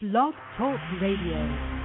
Blog Talk Radio.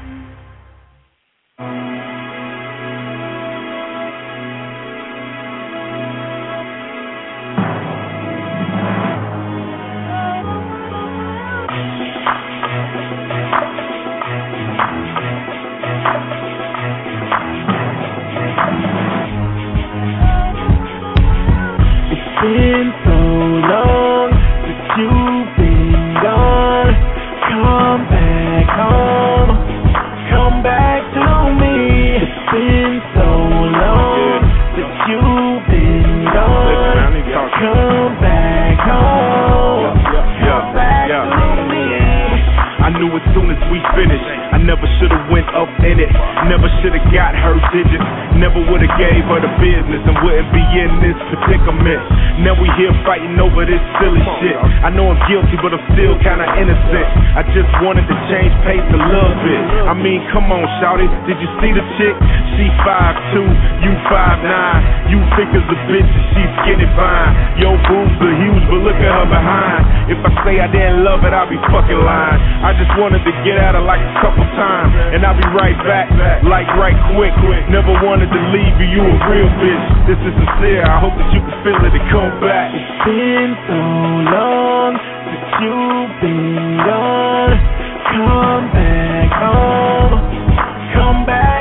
Guilty, but I'm still kinda innocent. I just wanted to change pace a little bit. I mean, come on, shouty, did you see the chick? She 5'2", you 5'9". You think as a bitch and she skinny fine. Yo, boobs are huge, but look at her behind. If I say I didn't love it, I'll be fucking lying. I just wanted to get at her like a couple times, and I'll be right back, like right quick. Never wanted to leave you, you a real bitch. This is sincere, I hope that you can feel it and come back. It's been so long you've been gone. Come back home, oh, come back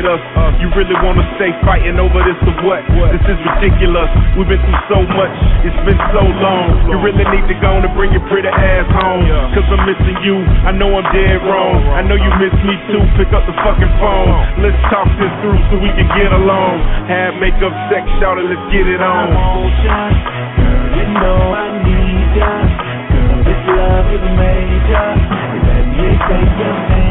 at us, you really wanna stay fighting over this or what? This is ridiculous, we've been through so much, it's been so long. You really need to go on and bring your pretty ass home. Cause I'm missing you, I know I'm dead wrong. I know you miss me too, pick up the fucking phone. Let's talk this through so we can get along. Have makeup, sex, shout it, let's get it I on. want ya, girl, you know I need ya. Girl, this love is major. Let me take your pain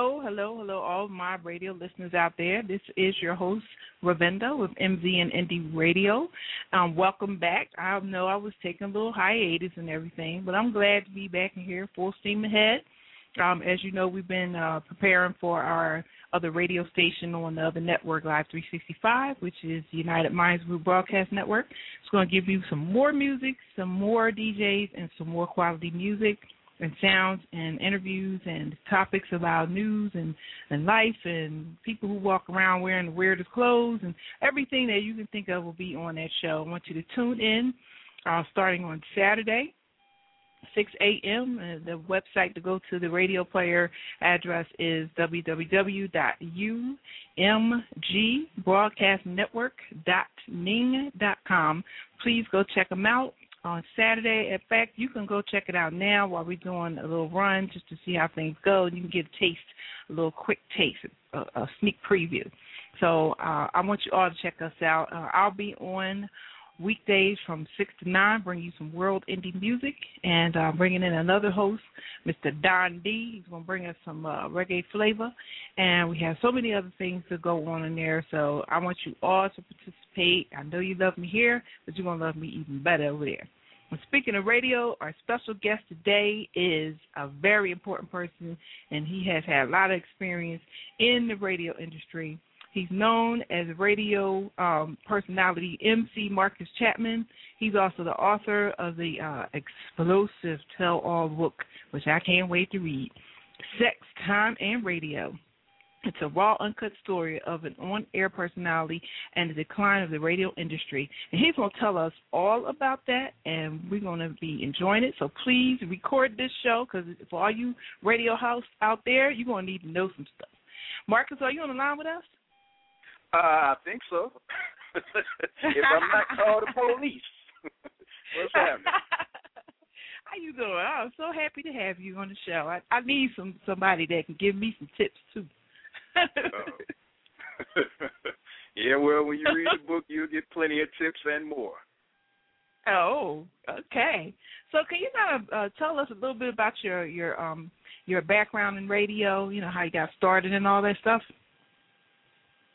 hello, hello, hello, all my radio listeners out there. This is your host, Ravinda, with MZ and Indie Radio. Um, welcome back. I know I was taking a little hiatus and everything, but I'm glad to be back in here full steam ahead. Um, as you know, we've been uh, preparing for our other radio station on the other network, Live 365, which is United Minds Group Broadcast Network. It's going to give you some more music, some more DJs, and some more quality music and sounds and interviews and topics about news and, and life and people who walk around wearing the weirdest clothes and everything that you can think of will be on that show. I want you to tune in uh, starting on Saturday. 6 a.m. Uh, the website to go to the radio player address is www.umgbroadcastnetwork.ning.com. Please go check them out on Saturday. In fact, you can go check it out now while we're doing a little run just to see how things go. You can get a taste, a little quick taste, a, a sneak preview. So uh, I want you all to check us out. Uh, I'll be on weekdays from 6 to 9, bring you some world indie music. And uh, bringing in another host, Mr. Don D. He's going to bring us some uh, reggae flavor. And we have so many other things to go on in there. So I want you all to participate. I know you love me here, but you're going to love me even better over there. And speaking of radio, our special guest today is a very important person, and he has had a lot of experience in the radio industry. He's known as radio um, personality MC Marcus Chapman. He's also the author of the uh, explosive tell all book, which I can't wait to read Sex, Time, and Radio. It's a raw, uncut story of an on air personality and the decline of the radio industry. And he's going to tell us all about that, and we're going to be enjoying it. So please record this show because for all you radio hosts out there, you're going to need to know some stuff. Marcus, are you on the line with us? Uh, I think so. if I'm not called the police, what's happening? How you doing? I'm so happy to have you on the show. I, I need some somebody that can give me some tips too. uh, yeah, well, when you read the book, you'll get plenty of tips and more. Oh, okay. So, can you kind of uh, tell us a little bit about your your um your background in radio? You know how you got started and all that stuff.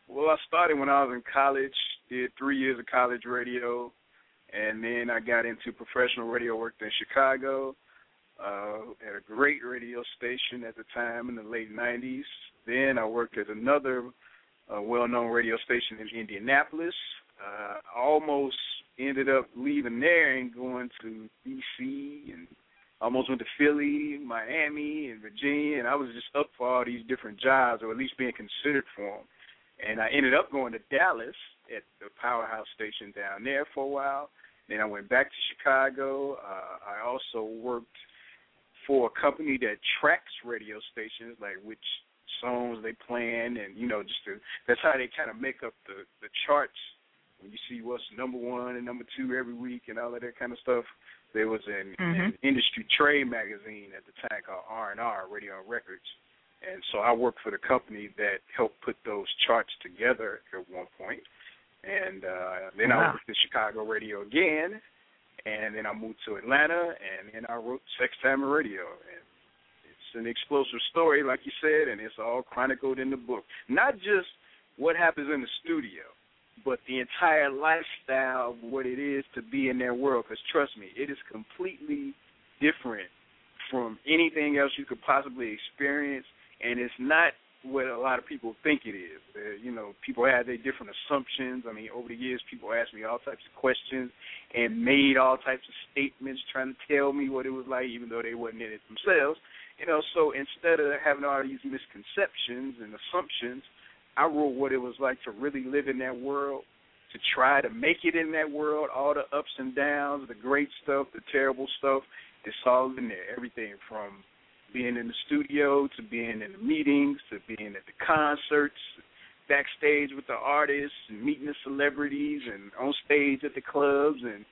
Well, I started when I was in college. Did three years of college radio, and then I got into professional radio. Worked in Chicago uh, at a great radio station at the time in the late '90s. Then I worked at another uh, well-known radio station in Indianapolis. Uh, almost ended up leaving there and going to D.C. and almost went to Philly, Miami, and Virginia. And I was just up for all these different jobs, or at least being considered for them. And I ended up going to Dallas at the powerhouse station down there for a while. Then I went back to Chicago. Uh, I also worked for a company that tracks radio stations, like which songs they playing, and you know, just to, that's how they kind of make up the the charts. When you see what's number one and number two every week and all of that kind of stuff, there was an, mm-hmm. an industry trade magazine at the time called R and R Radio and Records, and so I worked for the company that helped put those charts together at one point. And uh, then wow. I worked at Chicago Radio again, and then I moved to Atlanta, and then I wrote Sex Time Radio. And it's an explosive story, like you said, and it's all chronicled in the book. Not just what happens in the studio, but the entire lifestyle of what it is to be in that world. Because trust me, it is completely different from anything else you could possibly experience and it's not what a lot of people think it is. Uh, you know, people have their different assumptions. I mean, over the years, people asked me all types of questions and made all types of statements trying to tell me what it was like, even though they wasn't in it themselves. You know, so instead of having all these misconceptions and assumptions, I wrote what it was like to really live in that world, to try to make it in that world, all the ups and downs, the great stuff, the terrible stuff. It's all in there. Everything from being in the studio to being in the meetings to being at the concerts, backstage with the artists, and meeting the celebrities, and on stage at the clubs, and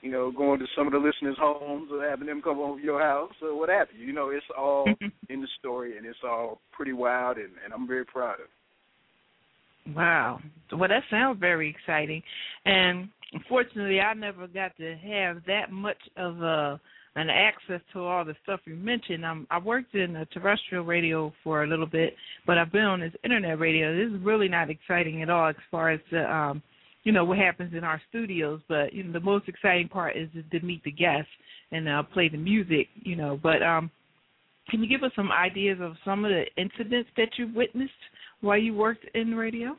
you know going to some of the listeners' homes or having them come over your house or what have you. You know, it's all in the story, and it's all pretty wild, and, and I'm very proud of. it. Wow. Well, that sounds very exciting. And unfortunately, I never got to have that much of a and access to all the stuff you mentioned. I worked in a terrestrial radio for a little bit, but I've been on this internet radio. This is really not exciting at all as far as the, um, you know, what happens in our studios. But you know, the most exciting part is to meet the guests and uh, play the music. You know, but um, can you give us some ideas of some of the incidents that you witnessed while you worked in radio?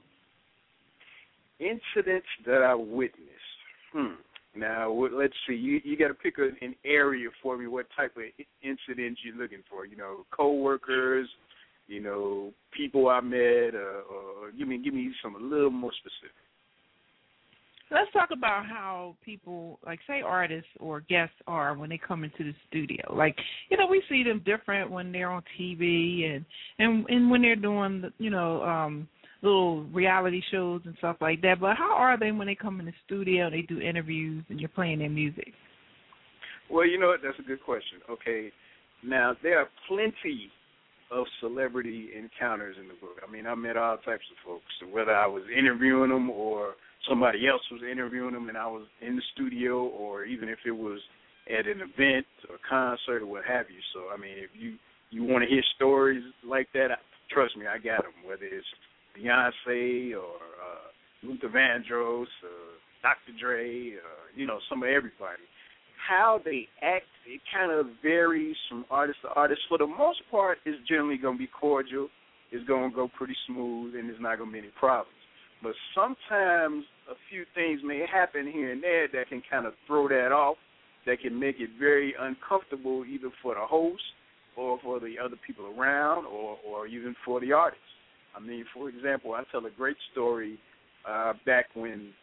Incidents that I witnessed. Hmm. Now, let's see. You you got to pick a, an area for me. What type of incidents you're looking for? You know, coworkers. You know, people I met. Uh, or give me give me some a little more specific. Let's talk about how people, like say artists or guests, are when they come into the studio. Like, you know, we see them different when they're on TV and and and when they're doing, you know, um little reality shows and stuff like that. But how are they when they come in the studio? They do interviews and you're playing their music. Well, you know what? That's a good question. Okay, now there are plenty of celebrity encounters in the book. I mean, I met all types of folks, whether I was interviewing them or somebody else was interviewing them and I was in the studio, or even if it was at an event or concert or what have you. So I mean, if you you want to hear stories like that, trust me, I got them. Whether it's Beyonce or uh, Luther Vandross, or Dr. Dre, uh, you know, some of everybody. How they act, it kind of varies from artist to artist. For the most part, it's generally going to be cordial. It's going to go pretty smooth, and there's not going to be any problems. But sometimes a few things may happen here and there that can kind of throw that off, that can make it very uncomfortable either for the host or for the other people around or, or even for the artist. I mean, for example, I tell a great story uh, back when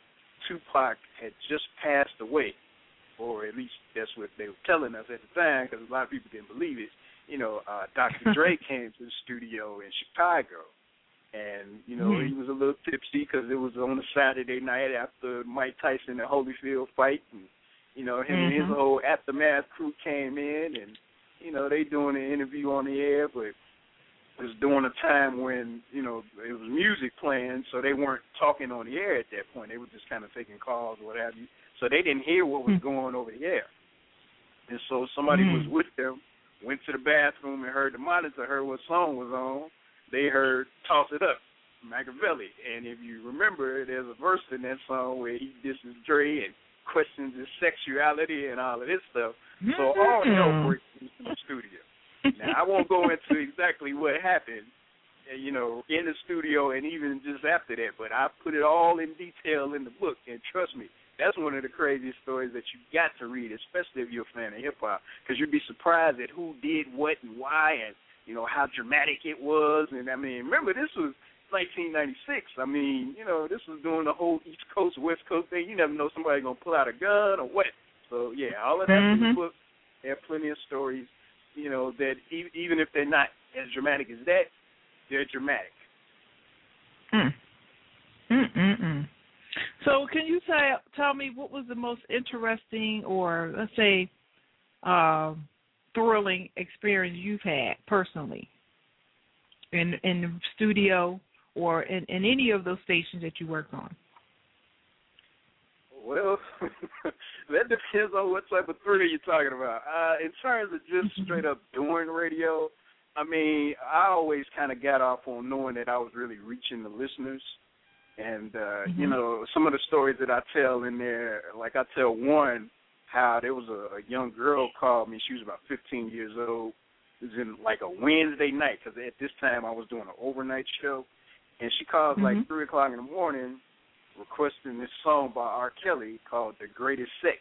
Tupac had just passed away, or at least that's what they were telling us at the time, because a lot of people didn't believe it. You know, uh, Dr. Dre came to the studio in Chicago, and you know mm-hmm. he was a little tipsy because it was on a Saturday night after Mike Tyson and Holyfield fight, and you know him mm-hmm. and his mm-hmm. whole aftermath crew came in, and you know they doing an interview on the air, but was during a time when you know it was music playing, so they weren't talking on the air at that point. They were just kind of taking calls or what have you. So they didn't hear what was hmm. going over the air. And so somebody mm-hmm. was with them, went to the bathroom and heard the monitor, heard what song was on. They heard "Toss It Up," Makaveli. And if you remember, there's a verse in that song where he disses Dre and questions his sexuality and all of this stuff. So all hell hmm. breaks loose in the studio now I won't go into exactly what happened, you know, in the studio and even just after that, but I put it all in detail in the book, and trust me, that's one of the craziest stories that you got to read, especially if you're a fan of hip hop, because you'd be surprised at who did what and why, and you know how dramatic it was. And I mean, remember this was 1996. I mean, you know, this was doing the whole East Coast West Coast thing. You never know somebody gonna pull out a gun or what. So yeah, all of that mm-hmm. in the book. There are plenty of stories you know that e- even if they're not as dramatic as that, they're dramatic. Mm. Mm-mm-mm. So, can you tell tell me what was the most interesting, or let's say, uh, thrilling experience you've had personally in in the studio or in, in any of those stations that you worked on? Well, that depends on what type of thriller you're talking about. Uh, in terms of just mm-hmm. straight up doing radio, I mean, I always kind of got off on knowing that I was really reaching the listeners. And, uh, mm-hmm. you know, some of the stories that I tell in there, like I tell one, how there was a, a young girl called me. She was about 15 years old. It was in like a Wednesday night because at this time I was doing an overnight show. And she called mm-hmm. like 3 o'clock in the morning requesting this song by R. Kelly called "The Greatest Sex."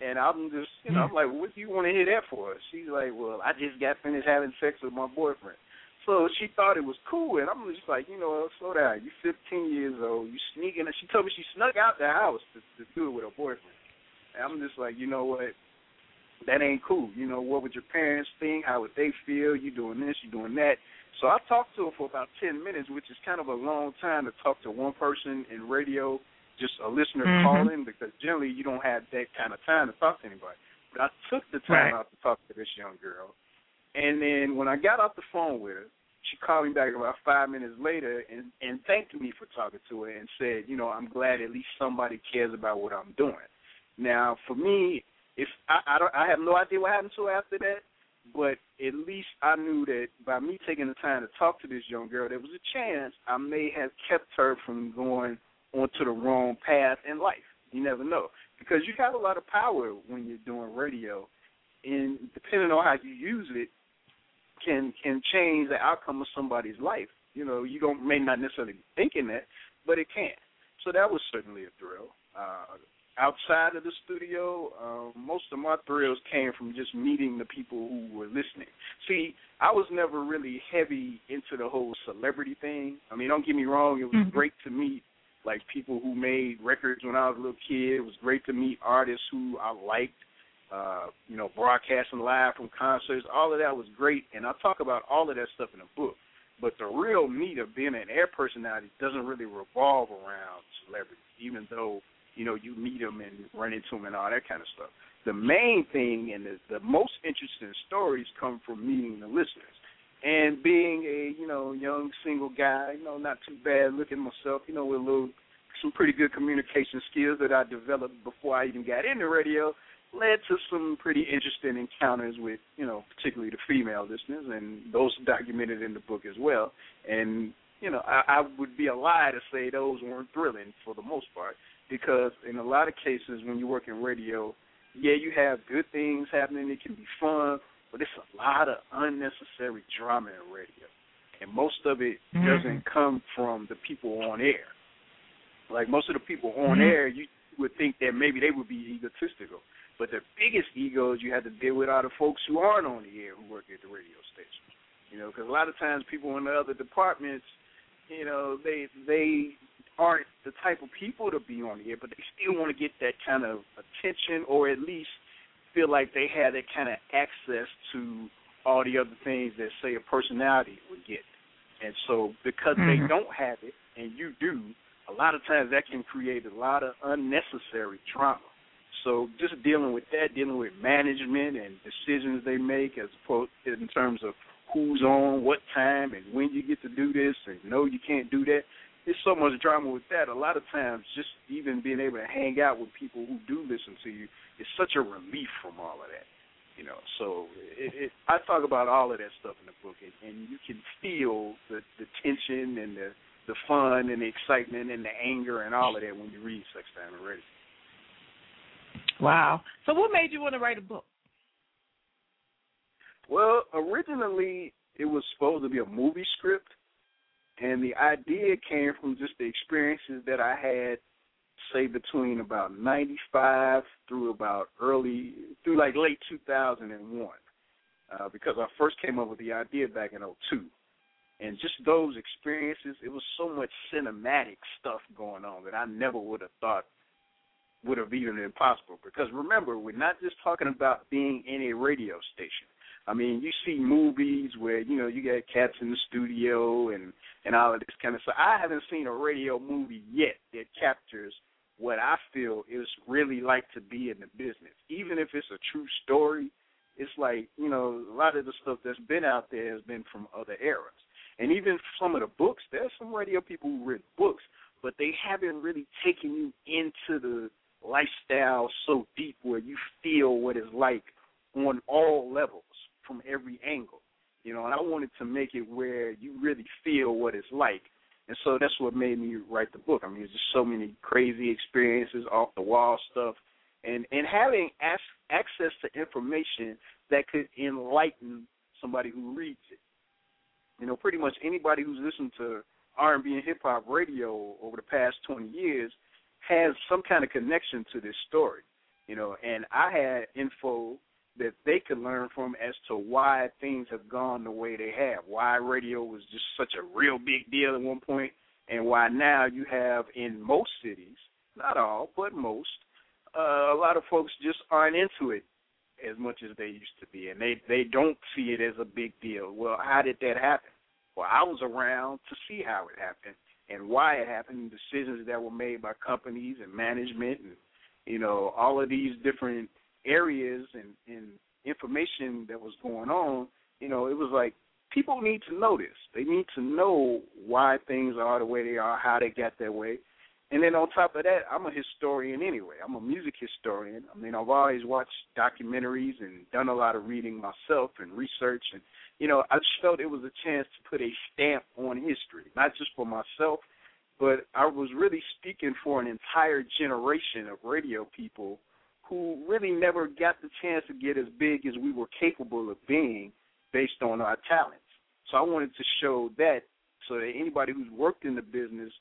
And I'm just, you know, I'm like, what do you want to hear that for? She's like, well, I just got finished having sex with my boyfriend. So she thought it was cool, and I'm just like, you know, slow down. You're 15 years old. You sneaking. And she told me she snuck out the house to, to do it with her boyfriend. And I'm just like, you know what? That ain't cool. You know, what would your parents think? How would they feel? You doing this? You doing that? So I talked to her for about ten minutes, which is kind of a long time to talk to one person in radio, just a listener mm-hmm. calling, because generally you don't have that kind of time to talk to anybody. But I took the time right. out to talk to this young girl, and then when I got off the phone with her, she called me back about five minutes later and and thanked me for talking to her and said, you know, I'm glad at least somebody cares about what I'm doing. Now, for me, if I I, don't, I have no idea what happened to her after that, but at least I knew that by me taking the time to talk to this young girl, there was a chance I may have kept her from going onto the wrong path in life. You never know because you have a lot of power when you're doing radio, and depending on how you use it, can can change the outcome of somebody's life. You know, you don't may not necessarily be thinking that, but it can. So that was certainly a thrill. Uh, outside of the studio, um, most of my thrills came from just meeting the people who were listening. See, I was never really heavy into the whole celebrity thing. I mean, don't get me wrong, it was mm-hmm. great to meet like people who made records when I was a little kid. It was great to meet artists who I liked. Uh, you know, broadcasting live from concerts, all of that was great, and I talk about all of that stuff in the book. But the real meat of being an air personality doesn't really revolve around celebrities, even though you know, you meet them and run into them and all that kind of stuff. The main thing and the, the most interesting stories come from meeting the listeners. And being a, you know, young single guy, you know, not too bad looking myself, you know, with a little some pretty good communication skills that I developed before I even got into radio led to some pretty interesting encounters with, you know, particularly the female listeners, and those documented in the book as well. And you know, I, I would be a lie to say those weren't thrilling for the most part, because in a lot of cases when you work in radio, yeah, you have good things happening. It can be fun, but it's a lot of unnecessary drama in radio, and most of it mm-hmm. doesn't come from the people on air. Like most of the people on mm-hmm. air, you would think that maybe they would be egotistical. But the biggest egos you have to deal with are the folks who aren't on the air who work at the radio station. You know, because a lot of times people in the other departments, you know, they they aren't the type of people to be on air, but they still want to get that kind of attention, or at least feel like they have that kind of access to all the other things that say a personality would get. And so, because mm-hmm. they don't have it, and you do, a lot of times that can create a lot of unnecessary trauma. So just dealing with that, dealing with management and decisions they make as opposed in terms of who's on, what time, and when you get to do this, and no, you can't do that. There's so much drama with that. A lot of times, just even being able to hang out with people who do listen to you is such a relief from all of that. You know, so it, it, I talk about all of that stuff in the book, and, and you can feel the the tension and the the fun and the excitement and the anger and all of that when you read Sex Time and Radio. Wow. So what made you want to write a book? Well, originally it was supposed to be a movie script, and the idea came from just the experiences that I had, say between about '95 through about early through like late 2001, uh, because I first came up with the idea back in '02, and just those experiences, it was so much cinematic stuff going on that I never would have thought would have even been possible. Because remember, we're not just talking about being in a radio station. I mean, you see movies where you know you got cats in the studio and and all of this kind of stuff. I haven't seen a radio movie yet that captures what I feel is really like to be in the business. Even if it's a true story, it's like you know a lot of the stuff that's been out there has been from other eras. And even some of the books, there's some radio people who read books, but they haven't really taken you into the lifestyle so deep where you feel what it's like on all levels from every angle. You know, and I wanted to make it where you really feel what it's like. And so that's what made me write the book. I mean, there's just so many crazy experiences, off the wall stuff, and and having as, access to information that could enlighten somebody who reads it. You know, pretty much anybody who's listened to R&B and hip hop radio over the past 20 years has some kind of connection to this story, you know, and I had info that they could learn from as to why things have gone the way they have, why radio was just such a real big deal at one point, and why now you have in most cities, not all, but most, uh, a lot of folks just aren't into it as much as they used to be, and they they don't see it as a big deal. Well, how did that happen? Well, I was around to see how it happened, and why it happened, decisions that were made by companies and management and you know, all of these different areas and, and information that was going on, you know, it was like people need to know this. They need to know why things are the way they are, how they got that way. And then on top of that, I'm a historian anyway. I'm a music historian. I mean, I've always watched documentaries and done a lot of reading myself and research and you know, I just felt it was a chance to put a stamp on history, not just for myself, but I was really speaking for an entire generation of radio people who really never got the chance to get as big as we were capable of being based on our talents. So I wanted to show that so that anybody who's worked in the business,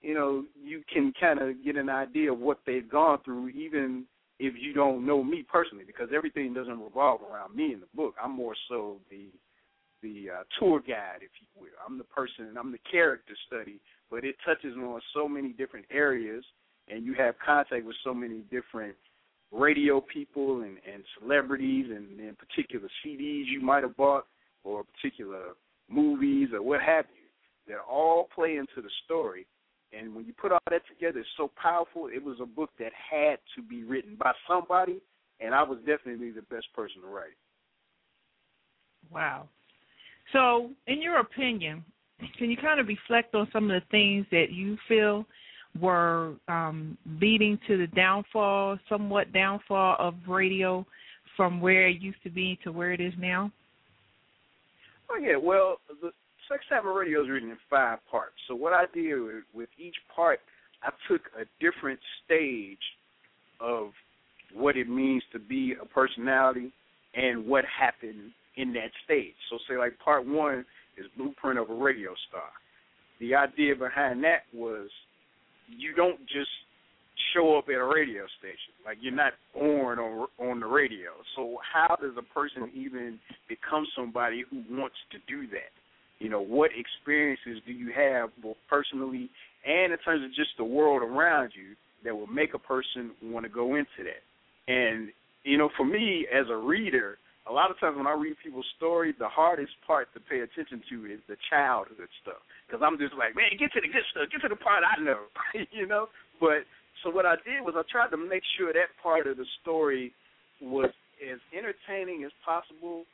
you know, you can kind of get an idea of what they've gone through, even if you don't know me personally, because everything doesn't revolve around me in the book. I'm more so the the uh, tour guide, if you will. I'm the person, I'm the character study, but it touches on so many different areas, and you have contact with so many different radio people and, and celebrities, and in particular CDs you might have bought, or particular movies or what have you, that all play into the story. And when you put all that together, it's so powerful. It was a book that had to be written by somebody, and I was definitely the best person to write. Wow. So, in your opinion, can you kind of reflect on some of the things that you feel were um, leading to the downfall, somewhat downfall of radio from where it used to be to where it is now? Oh yeah, well, the Sex Time Radio is written in five parts. So what I did with, with each part, I took a different stage of what it means to be a personality and what happened in that stage. So say like part one is blueprint of a radio star. The idea behind that was you don't just show up at a radio station. Like you're not born on on the radio. So how does a person even become somebody who wants to do that? You know, what experiences do you have both personally and in terms of just the world around you that will make a person want to go into that? And you know, for me as a reader, a lot of times when I read people's stories, the hardest part to pay attention to is the childhood stuff. Because I'm just like, man, get to the good stuff, get to the part I know, you know. But so what I did was I tried to make sure that part of the story was as entertaining as possible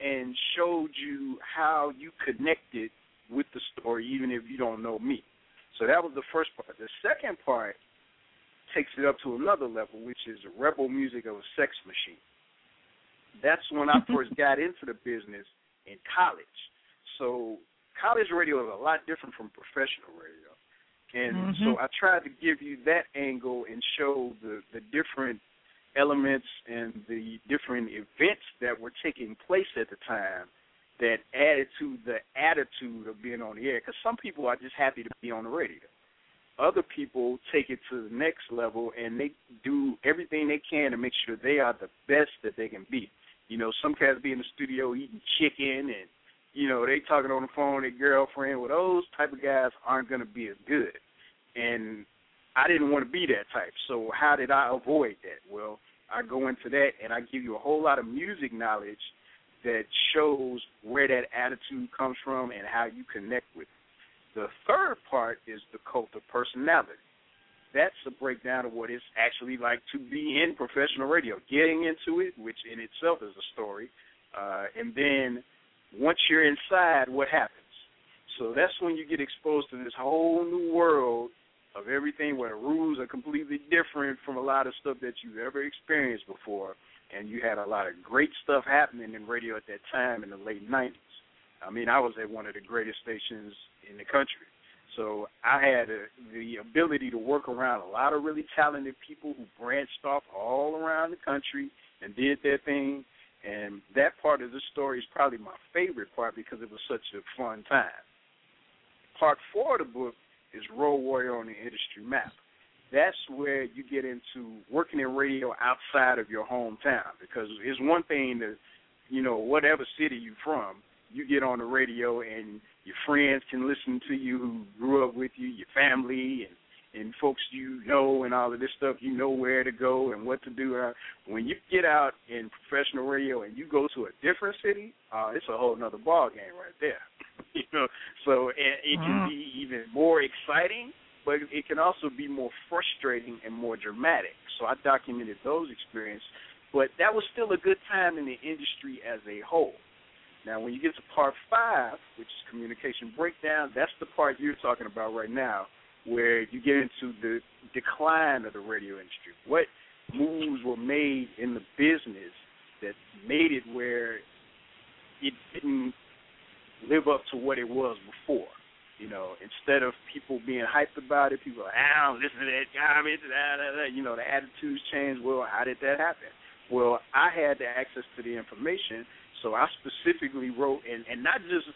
and showed you how you connected with the story, even if you don't know me. So that was the first part. The second part takes it up to another level, which is rebel music of a sex machine. That's when I first got into the business in college. So college radio is a lot different from professional radio. And mm-hmm. so I tried to give you that angle and show the, the different elements and the different events that were taking place at the time that added to the attitude of being on the air. Because some people are just happy to be on the radio. Other people take it to the next level and they do everything they can to make sure they are the best that they can be. You know, some cats be in the studio eating chicken and you know, they talking on the phone, their girlfriend. Well, those type of guys aren't going to be as good. And I didn't want to be that type. So how did I avoid that? Well, I go into that and I give you a whole lot of music knowledge that shows where that attitude comes from and how you connect with it. The third part is the cult of personality. That's a breakdown of what it's actually like to be in professional radio, getting into it, which in itself is a story, uh, and then once you're inside, what happens? So that's when you get exposed to this whole new world of everything where the rules are completely different from a lot of stuff that you've ever experienced before. And you had a lot of great stuff happening in radio at that time in the late 90s. I mean, I was at one of the greatest stations in the country. So I had a, the ability to work around a lot of really talented people who branched off all around the country and did their thing. And that part of the story is probably my favorite part because it was such a fun time. Part four of the book is Road Warrior on the industry map. That's where you get into working in radio outside of your hometown because it's one thing to, you know, whatever city you're from, you get on the radio and your friends can listen to you who grew up with you, your family and and folks you know and all of this stuff, you know where to go and what to do. Uh, when you get out in professional radio and you go to a different city, uh, it's a whole other ball game right there. you know, so it, it can be even more exciting, but it can also be more frustrating and more dramatic. So I documented those experiences, but that was still a good time in the industry as a whole. Now, when you get to part five, which is communication breakdown, that's the part you're talking about right now where you get into the decline of the radio industry. What moves were made in the business that made it where it didn't live up to what it was before. You know, instead of people being hyped about it, people ah, are, I don't listen to that garbage, da, da, da. you know, the attitudes change. Well, how did that happen? Well, I had the access to the information, so I specifically wrote, and, and not just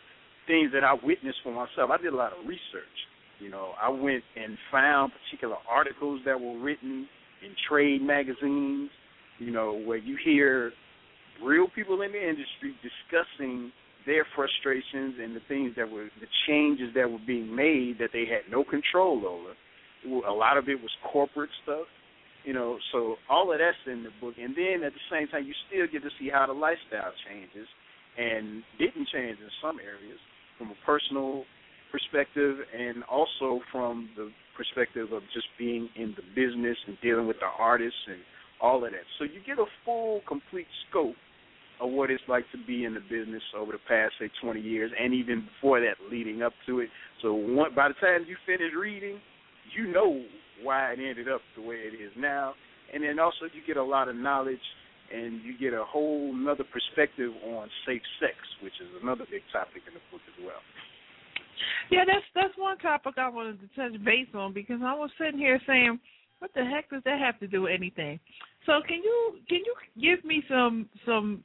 things that I witnessed for myself, I did a lot of research. You know, I went and found particular articles that were written in trade magazines, you know, where you hear real people in the industry discussing their frustrations and the things that were the changes that were being made that they had no control over. A lot of it was corporate stuff, you know. So all of that's in the book, and then at the same time, you still get to see how the lifestyle changes, and didn't change in some areas from a personal perspective and also from the perspective of just being in the business and dealing with the artists and all of that. So you get a full, complete scope of what it's like to be in the business over the past, say, 20 years, and even before that, leading up to it. So one, by the time you finish reading, you know why it ended up the way it is now, and then also you get a lot of knowledge and you get a whole another perspective on safe sex, which is another big topic in the book as well. Yeah, that's that's one topic I wanted to touch base on because I was sitting here saying, what the heck does that have to do with anything? So can you can you give me some some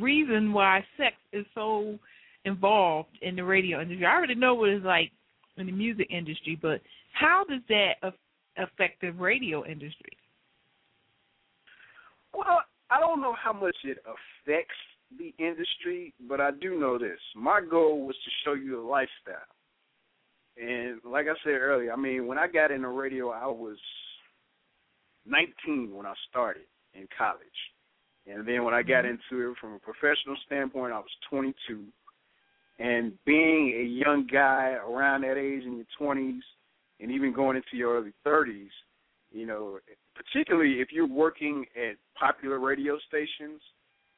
reason why sex is so involved in the radio industry? I already know what it's like in the music industry, but how does that affect the radio industry? Well, I don't know how much it affects the industry, but I do know this. My goal was to show you a lifestyle. And like I said earlier, I mean, when I got into radio, I was 19 when I started in college. And then when I got mm-hmm. into it from a professional standpoint, I was 22. And being a young guy around that age in your 20s and even going into your early 30s, you know, particularly if you're working at popular radio stations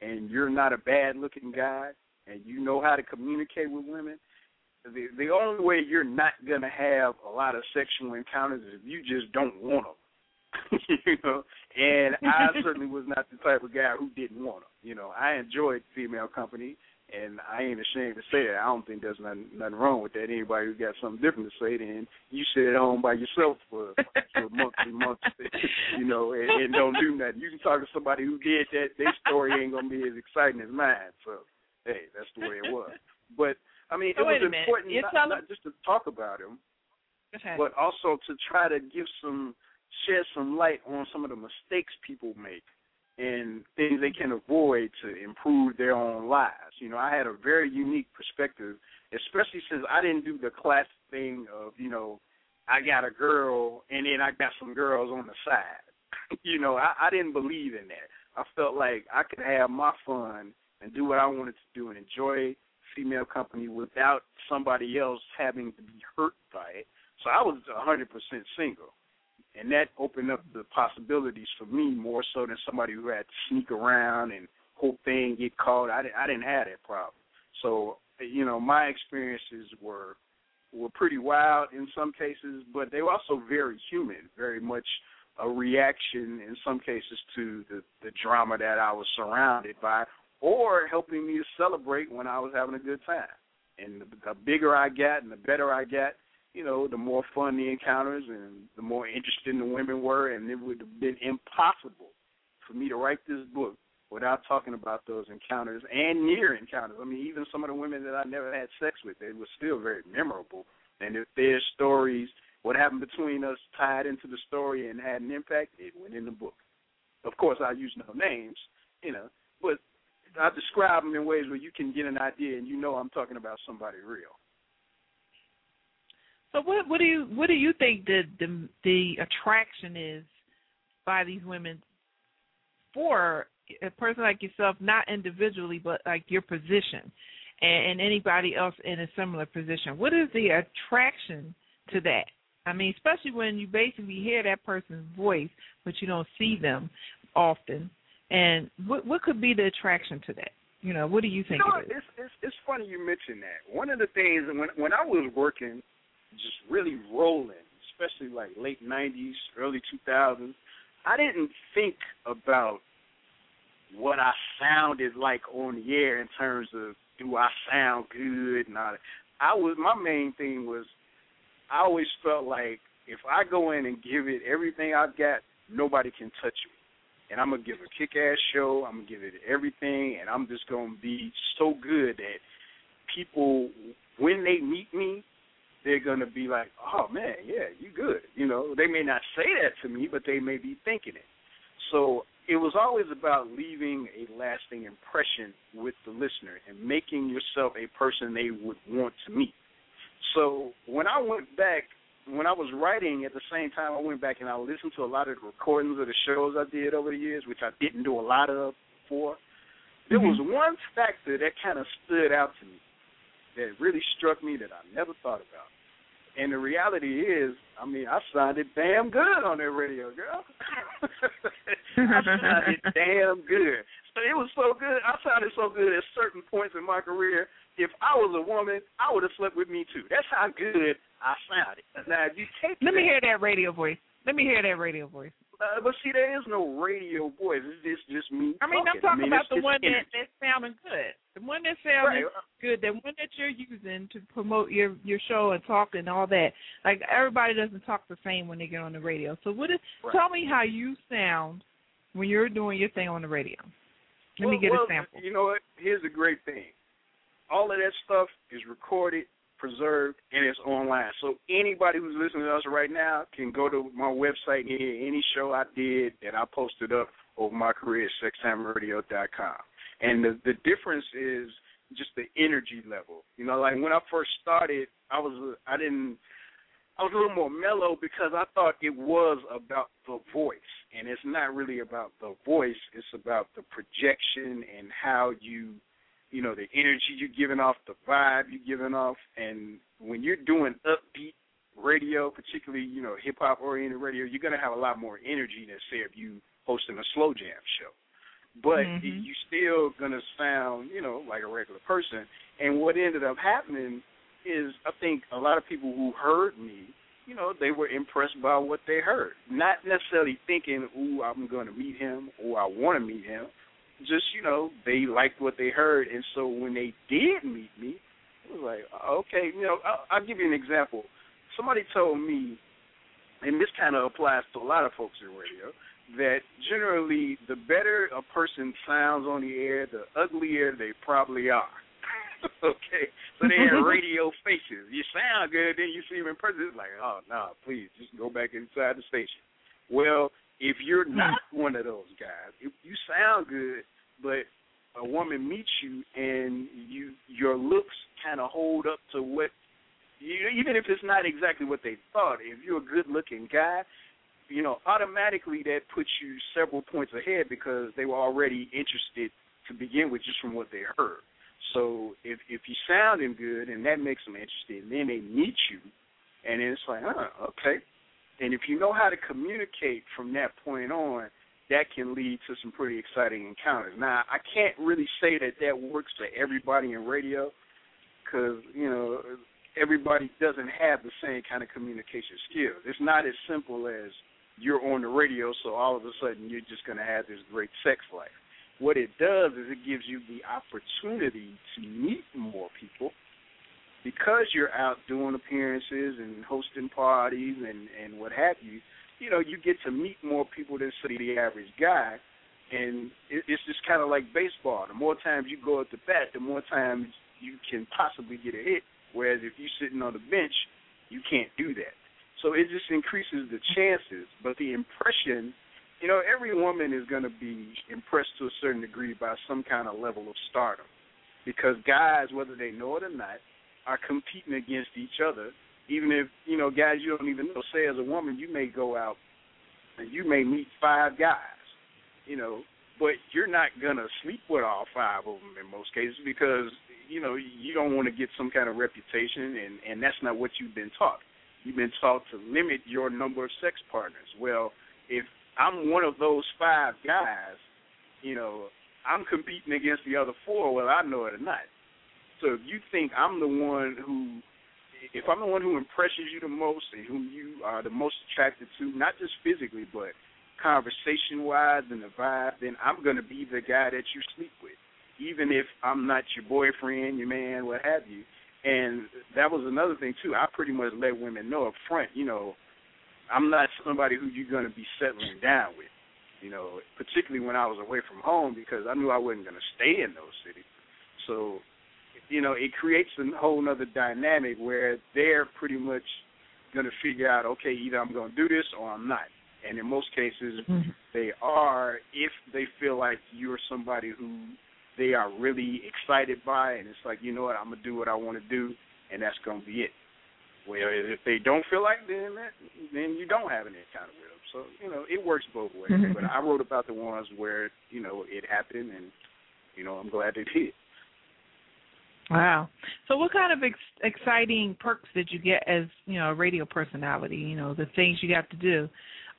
and you're not a bad looking guy and you know how to communicate with women, the the only way you're not gonna have a lot of sexual encounters is if you just don't want them. you know, and I certainly was not the type of guy who didn't want them. You know, I enjoyed female company, and I ain't ashamed to say that. I don't think there's nothing, nothing wrong with that. Anybody who got something different to say, then you sit at home by yourself for, for months and months, you know, and, and don't do nothing. You can talk to somebody who did that. Their story ain't gonna be as exciting as mine. So, hey, that's the way it was. But I mean, so it was important not, not just to talk about him, okay. but also to try to give some shed some light on some of the mistakes people make and things they can avoid to improve their own lives. You know, I had a very unique perspective, especially since I didn't do the classic thing of, you know, I got a girl and then I got some girls on the side. you know, I, I didn't believe in that. I felt like I could have my fun and do what I wanted to do and enjoy female company without somebody else having to be hurt by it. So I was a 100% single and that opened up the possibilities for me more so than somebody who had to sneak around and hope they didn't get caught. I didn't, I didn't have that problem. So you know, my experiences were were pretty wild in some cases, but they were also very human, very much a reaction in some cases to the the drama that I was surrounded by, or helping me to celebrate when I was having a good time. And the, the bigger I got and the better I got, you know, the more fun the encounters and the more interested the women were, and it would have been impossible for me to write this book without talking about those encounters and near encounters. I mean, even some of the women that I never had sex with, they were still very memorable. And if their stories, what happened between us, tied into the story and had an impact, it went in the book. Of course, I use no names, you know, but I describe them in ways where you can get an idea and you know I'm talking about somebody real. So what what do you what do you think the the the attraction is by these women for a person like yourself, not individually, but like your position, and, and anybody else in a similar position? What is the attraction to that? I mean, especially when you basically hear that person's voice, but you don't see them often. And what what could be the attraction to that? You know, what do you think? You know, it is? It's, it's it's funny you mentioned that. One of the things when when I was working just really rolling, especially like late '90s, early 2000s. I didn't think about what I sounded like on the air in terms of do I sound good and all that. I was my main thing was I always felt like if I go in and give it everything I've got, nobody can touch me. And I'm gonna give a kick ass show, I'm gonna give it everything and I'm just gonna be so good that people when they meet me, they're going to be like, "Oh man, yeah, you good." You know, they may not say that to me, but they may be thinking it. So it was always about leaving a lasting impression with the listener and making yourself a person they would want to meet. So when I went back, when I was writing at the same time, I went back and I listened to a lot of the recordings of the shows I did over the years, which I didn't do a lot of before. There mm-hmm. was one factor that kind of stood out to me that really struck me that I never thought about. And the reality is, I mean, I sounded damn good on that radio, girl. I sounded damn good, So it was so good. I sounded so good at certain points in my career. If I was a woman, I would have slept with me too. That's how good I sounded. Now, if you take Let that, me hear that radio voice. Let me hear that radio voice. Uh, but see, there is no radio voice. It's just just me. I mean, I'm talking. talking I mean, about the one that that's sounding good. The one that's sounding Right. good. The one that you're using to promote your your show and talk and all that. Like everybody doesn't talk the same when they get on the radio. So what is? Right. Tell me how you sound when you're doing your thing on the radio. Let me get well, a sample. You know what? Here's the great thing. All of that stuff is recorded, preserved, and it's online. So anybody who's listening to us right now can go to my website and hear any show I did that I posted up over my career at sextimeradio.com. And the the difference is just the energy level. You know, like when I first started, I was I didn't I was a little more mellow because I thought it was about the voice, and it's not really about the voice. It's about the projection and how you, you know, the energy you're giving off, the vibe you're giving off, and when you're doing upbeat radio, particularly you know hip hop oriented radio, you're gonna have a lot more energy than say if you hosting a slow jam show. But Mhm. you still gonna sound, you know, like a regular person. And what ended up happening is I think a lot of people who heard me, you know, they were impressed by what they heard. Not necessarily thinking, ooh, I'm going to meet him or I want to meet him. Just, you know, they liked what they heard. And so when they did meet me, it was like, okay, you know, I'll, I'll give you an example. Somebody told me, and this kind of applies to a lot of folks in radio, that generally the better a person sounds on the air, the uglier they probably are. okay, so they're radio faces. You sound good, then you see them in person. It's like, oh no, please just go back inside the station. Well, if you're hmm. not one of those guys, if you sound good, but a woman meets you and you your looks kind of hold up to what you, even if it's not exactly what they thought. If you're a good-looking guy, you know, automatically that puts you several points ahead because they were already interested to begin with just from what they heard. So if if you sounding good and that makes them interested, and then they meet you, and then it's like, huh, okay. And if you know how to communicate from that point on, that can lead to some pretty exciting encounters. Now, I can't really say that that works for everybody in radio, because you know everybody doesn't have the same kind of communication skills. It's not as simple as you're on the radio, so all of a sudden you're just going to have this great sex life. What it does is it gives you the opportunity to meet because you're out doing appearances and hosting parties and and what have you. You know, you get to meet more people than say the average guy, and it, it's just kind of like baseball. The more times you go at the bat, the more times you can possibly get a hit. Whereas if you're sitting on the bench, you can't do that. So it just increases the chances, but the impression, you know, every woman is going to be impressed to a certain degree by some kind of level of stardom, because guys, whether they know it or not, are competing against each other. Even if you know guys you don't even know. Say as a woman, you may go out and you may meet five guys, you know, but you're not gonna sleep with all five of them in most cases because you know you don't want to get some kind of reputation, and and that's not what you've been taught. You've been taught to limit your number of sex partners. Well, if I'm one of those five guys, you know, I'm competing against the other four, whether I know it or not. So if you think I'm the one who, if I'm the one who impresses you the most and whom you are the most attracted to, not just physically, but conversation wise and the vibe, then I'm going to be the guy that you sleep with, even if I'm not your boyfriend, your man, what have you. And that was another thing too. I pretty much let women know up front, you know, I'm not somebody who you're going to be settling down with. You know, particularly when I was away from home because I knew I wasn't going to stay in those cities. So, you know, it creates a whole other dynamic where they're pretty much going to figure out, okay, either I'm going to do this or I'm not. And in most cases, Mhm. they are if they feel like you're somebody who they are really excited by, and it's like, you know what, I'm gonna do what I want to do, and that's gonna be it. Well, if they don't feel like then that, then you don't have any encounter with them. So you know, it works both ways. Mhm. But I wrote about the ones where you know it happened, and you know, I'm glad they did. Wow. So, what kind of ex- exciting perks did you get as you know a radio personality? You know the things you got to do.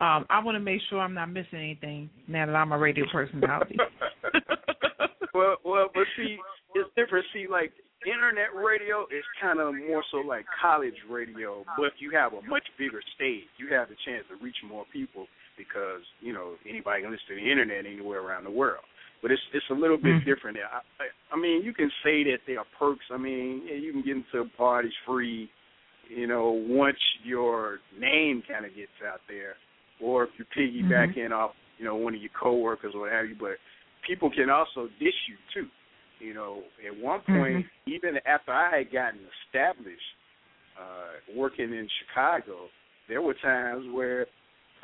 Um, I want to make sure I'm not missing anything now that I'm a radio personality. well, well, but see, it's different. See, like internet radio is kind of more so like college radio, but you have a much bigger stage. You have the chance to reach more people because you know anybody can listen to the internet anywhere around the world. But it's it's a little bit Mm-hmm. different. I, I, I mean, you can say that there are perks. I mean, yeah, you can get into parties free. You know, once your name kind of gets out there, or if you piggyback Mm-hmm. in off, you know, one of your coworkers or what have you. But people can also dish you too. You know, at one point, Mm-hmm. even after I had gotten established, uh, working in Chicago, there were times where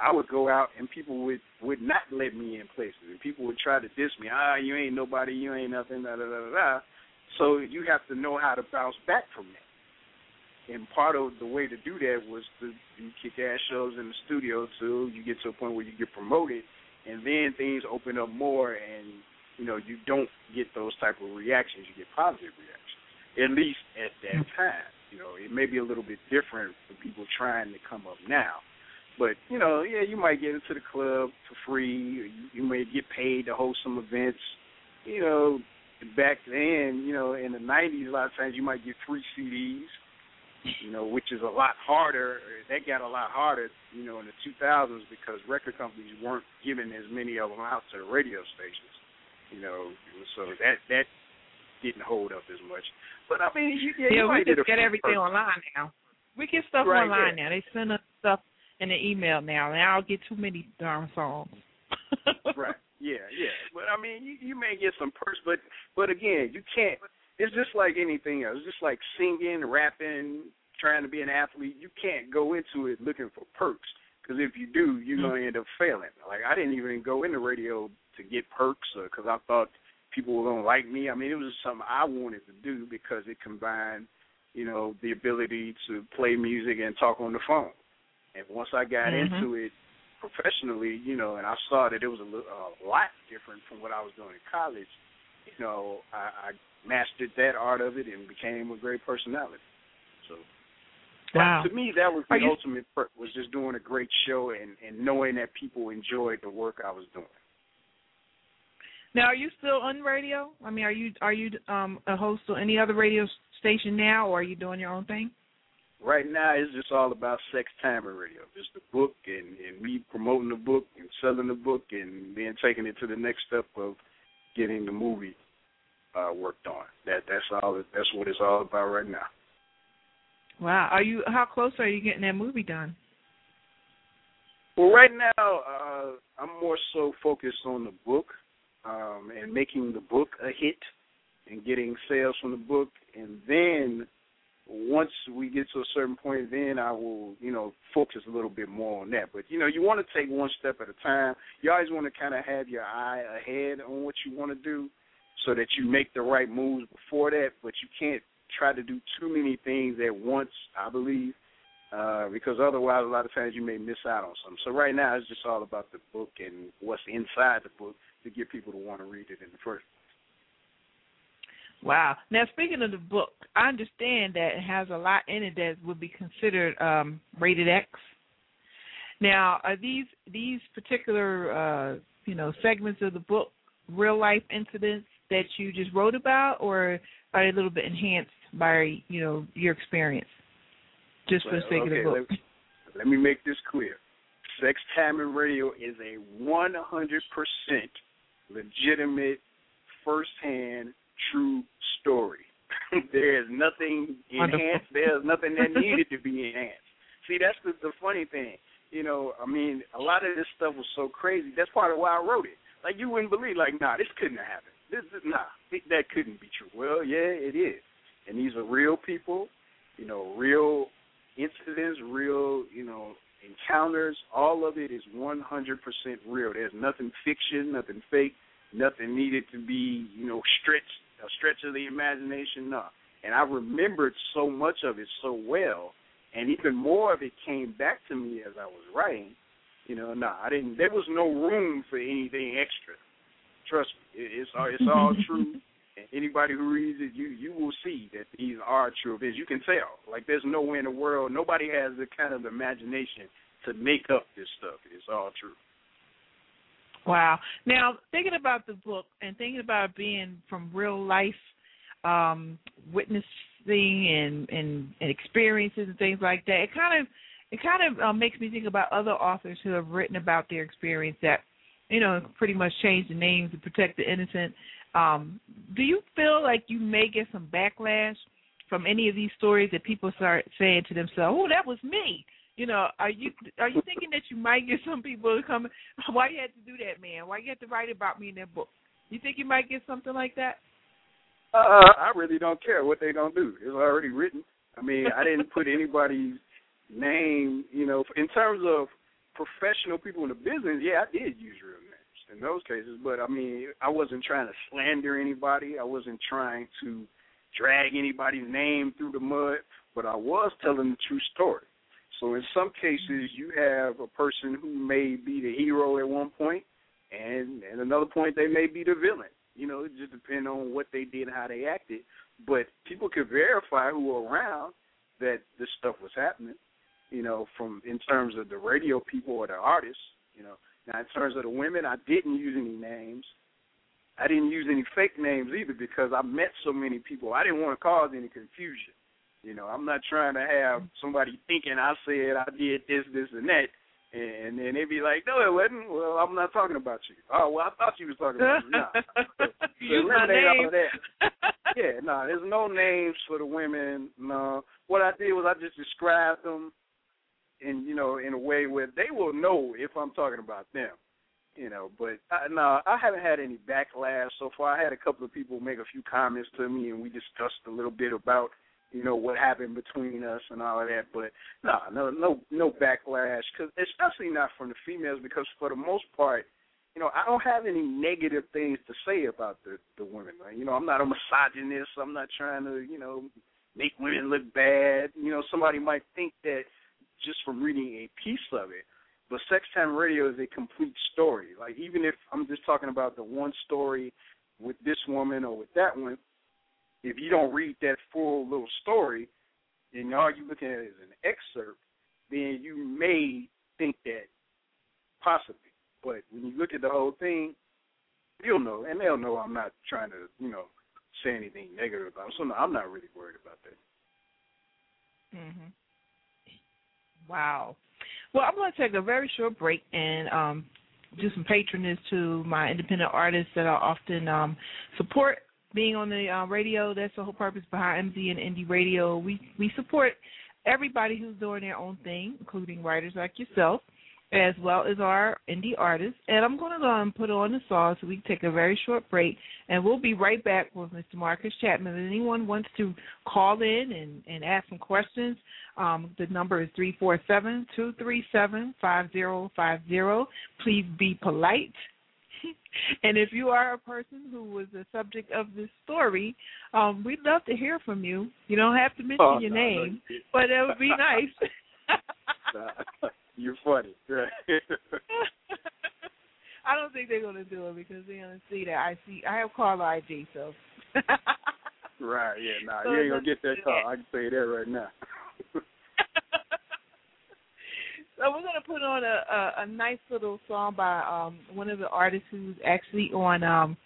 I would go out and people would would not let me in places, and people would try to diss me. Ah, you ain't nobody, you ain't nothing, da da da da. da. So you have to know how to bounce back from that. And part of the way to do that was to do kick ass shows in the studio till you get to a point where you get promoted, and then things open up more, and you know you don't get those type of reactions. You get positive reactions, at least at that time. You know, it may be a little bit different for people trying to come up now. But you know, yeah, you might get into the club for free. You, you may get paid to host some events. You know, back then, you know, in the '90s, a lot of times you might get free CDs. You know, which is a lot harder. That got a lot harder, you know, in the 2000s because record companies weren't giving as many of them out to the radio stations. You know, so that that didn't hold up as much. But I mean, you, yeah, you we just get everything person. online now. We get stuff Right, online yeah. now. They send us stuff in the email now, and I don't get too many darn songs. right. Yeah, yeah. But I mean, you, you may get some perks, but but again, you can't. It's just like anything else. It's just like singing, rapping, trying to be an athlete. You can't go into it looking for perks because if you do, you're Mm-hmm. to end up failing. Like I didn't even go into radio to get perks because I thought people were to like me. I mean, it was something I wanted to do because it combined, you know, the ability to play music and talk on the phone. And once I got Mhm. into it professionally, you know, and I saw that it was a, li- a lot different from what I was doing in college, you know, I, I mastered that art of it and became a great personality. So wow. to me, that was Are the you- ultimate perk was just doing a great show and, and knowing that people enjoyed the work I was doing. Now, are you still on radio? I mean, are you are you um a host on any other radio station now, or are you doing your own thing? Right now, it's just all about sex time and radio. Just the book and, and me promoting the book and selling the book and then taking it to the next step of getting the movie uh, worked on. That that's all. That's what it's all about right now. Wow. Are you? How close are you getting that movie done? Well, right now, uh, I'm more so focused on the book um, and making the book a hit and getting sales from the book, and then once we get to a certain point, then I will, you know, focus a little bit more on that. But you know, you want to take one step at a time. You always want to kind of have your eye ahead on what you want to do, so that you make the right moves before that. But you can't try to do too many things at once. I believe uh, because otherwise, a lot of times you may miss out on something. So right now, it's just all about the book and what's inside the book to get people to want to read it in the first. Wow. Now, speaking of the book, I understand that it has a lot in it that would be considered um, rated X. Now, are these these particular uh, you know segments of the book real life incidents that you just wrote about, or are they a little bit enhanced by you know your experience? Just for the sake okay, of the book. Let, let me make this clear. Sex Time and Radio is a 100% legitimate, firsthand, true story. there is nothing enhanced. There's nothing that needed to be enhanced. See, that's the, the funny thing. You know, I mean, a lot of this stuff was so crazy. That's part of why I wrote it. Like you wouldn't believe, like, nah, this couldn't have happened. This is nah, that couldn't be true. Well, yeah, it is. And these are real people. You know, real incidents, real, you know, encounters, all of it is 100% real. There's nothing fiction, nothing fake, nothing needed to be, you know, stretched, a stretch of the imagination. No. And I remembered so much of it so well, and even more of it came back to me as I was writing. You know, no, I didn't. There was no room for anything extra. Trust me, it's all, it's all true. And anybody who reads it, you you will see that these are true events. You can tell. Like there's nowhere in the world, nobody has the kind of imagination to make up this stuff. It's all true. Wow. Now, thinking about the book and thinking about being from real life, um, witnessing and, and and experiences and things like that, it kind of it kind of uh, makes me think about other authors who have written about their experience that, you know, pretty much change the names to protect the innocent. Um, do you feel like you may get some backlash from any of these stories that people start saying to themselves, "Oh, that was me"? You know, are you are you thinking that you might get some people to come? Why you had to do that, man? Why you had to write about me in that book? You think you might get something like that? Uh, I really don't care what they don't do. It's already written. I mean, I didn't put anybody's name. You know, in terms of professional people in the business, yeah, I did use real names in those cases. But I mean, I wasn't trying to slander anybody. I wasn't trying to drag anybody's name through the mud. But I was telling the true story. So in some cases, you have a person who may be the hero at one point, and at another point they may be the villain. You know, it just depends on what they did and how they acted. But people could verify who were around that this stuff was happening. You know, from in terms of the radio people or the artists. You know, now in terms of the women, I didn't use any names. I didn't use any fake names either because I met so many people. I didn't want to cause any confusion. You know, I'm not trying to have somebody thinking I said I did this, this, and that, and then they'd be like, "No, it wasn't." Well, I'm not talking about you. Oh, well, I thought you was talking about me. Nah. so, my name. all of that. yeah, no, nah, there's no names for the women. No, what I did was I just described them, in you know, in a way where they will know if I'm talking about them. You know, but I, no, I haven't had any backlash so far. I had a couple of people make a few comments to me, and we discussed a little bit about you know what happened between us and all of that. But no, no, no, no backlash, because especially not from the females, because for the most part, you know, I don't have any negative things to say about the the women. Right? You know, I'm not a misogynist. I'm not trying to, you know, make women look bad. You know, somebody might think that just from reading a piece of it. But Sex Time Radio is a complete story. Like even if I'm just talking about the one story with this woman or with that one, if you don't read that full little story and all you're looking at is an excerpt, then you may think that possibly. But when you look at the whole thing, you'll know, and they'll know I'm not trying to, you know, say anything negative about it. So no, I'm not really worried about that. Mhm. Wow. Well, I'm going to take a very short break and um, do some patronage to my independent artists that I often um, support being on the uh, radio. That's the whole purpose behind MZ and Indie Radio. We we support everybody who's doing their own thing, including writers like yourself, as well as our indie artists. And I'm going to go and put on the song so we can take a very short break, and we'll be right back with Mr. Marcus Chapman. If anyone wants to call in and, and ask some questions, um, the number is three four seven two three seven five zero five zero. Please be polite and if you are a person who was the subject of this story, um, we'd love to hear from you. You don't have to mention Oh, your no, name, no, but it would be nice. Nah, You're funny. I don't think they're going to do it because they're going to see that I see I have caller ID, so. right, yeah, nah, So you ain't gonna get that call. I can say that right now. So we're going to put on a, a a nice little song by um one of the artists who's actually on um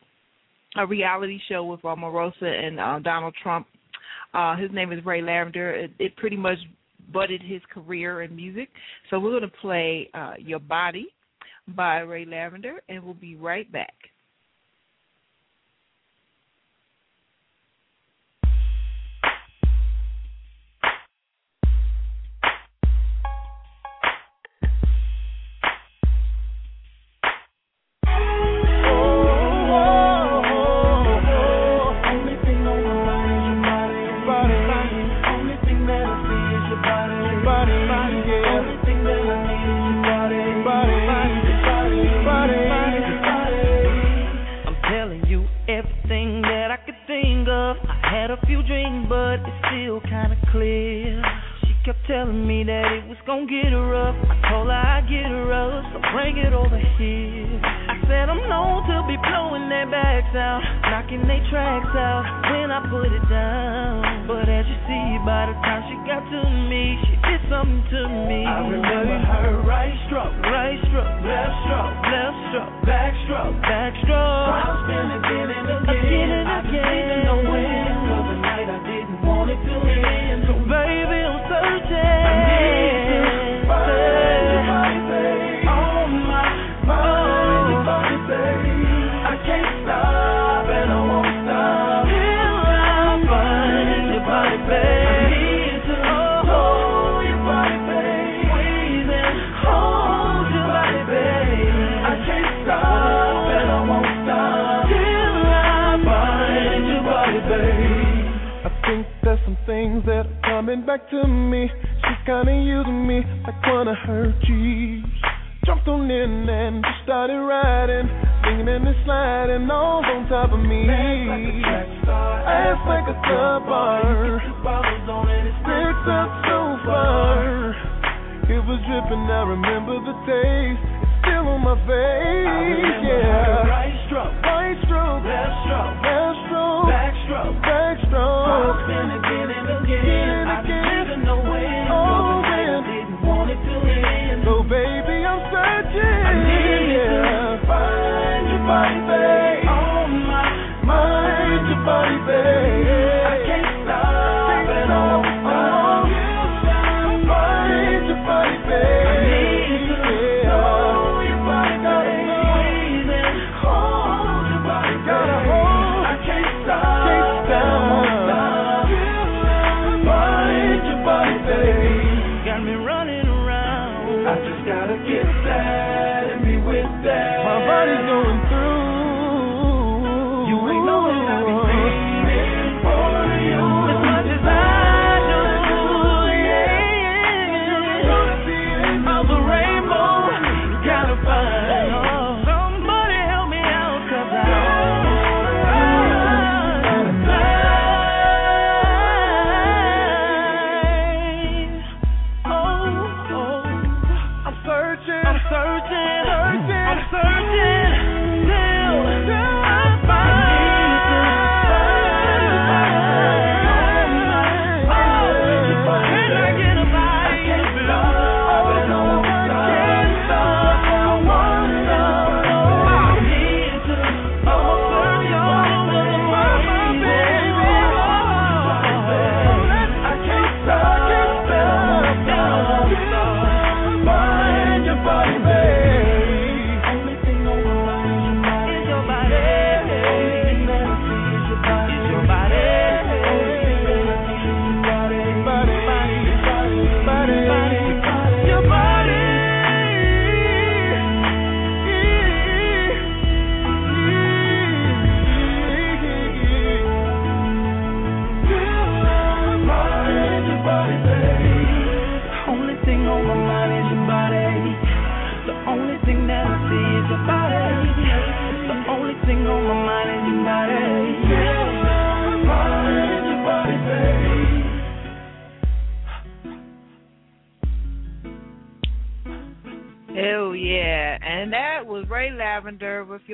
a reality show with uh, Omarosa and uh, Donald Trump. Uh his name is Ray Lavender. It, it pretty much budded his career in music. So we're going to play uh Your Body by Ray Lavender and we'll be right back.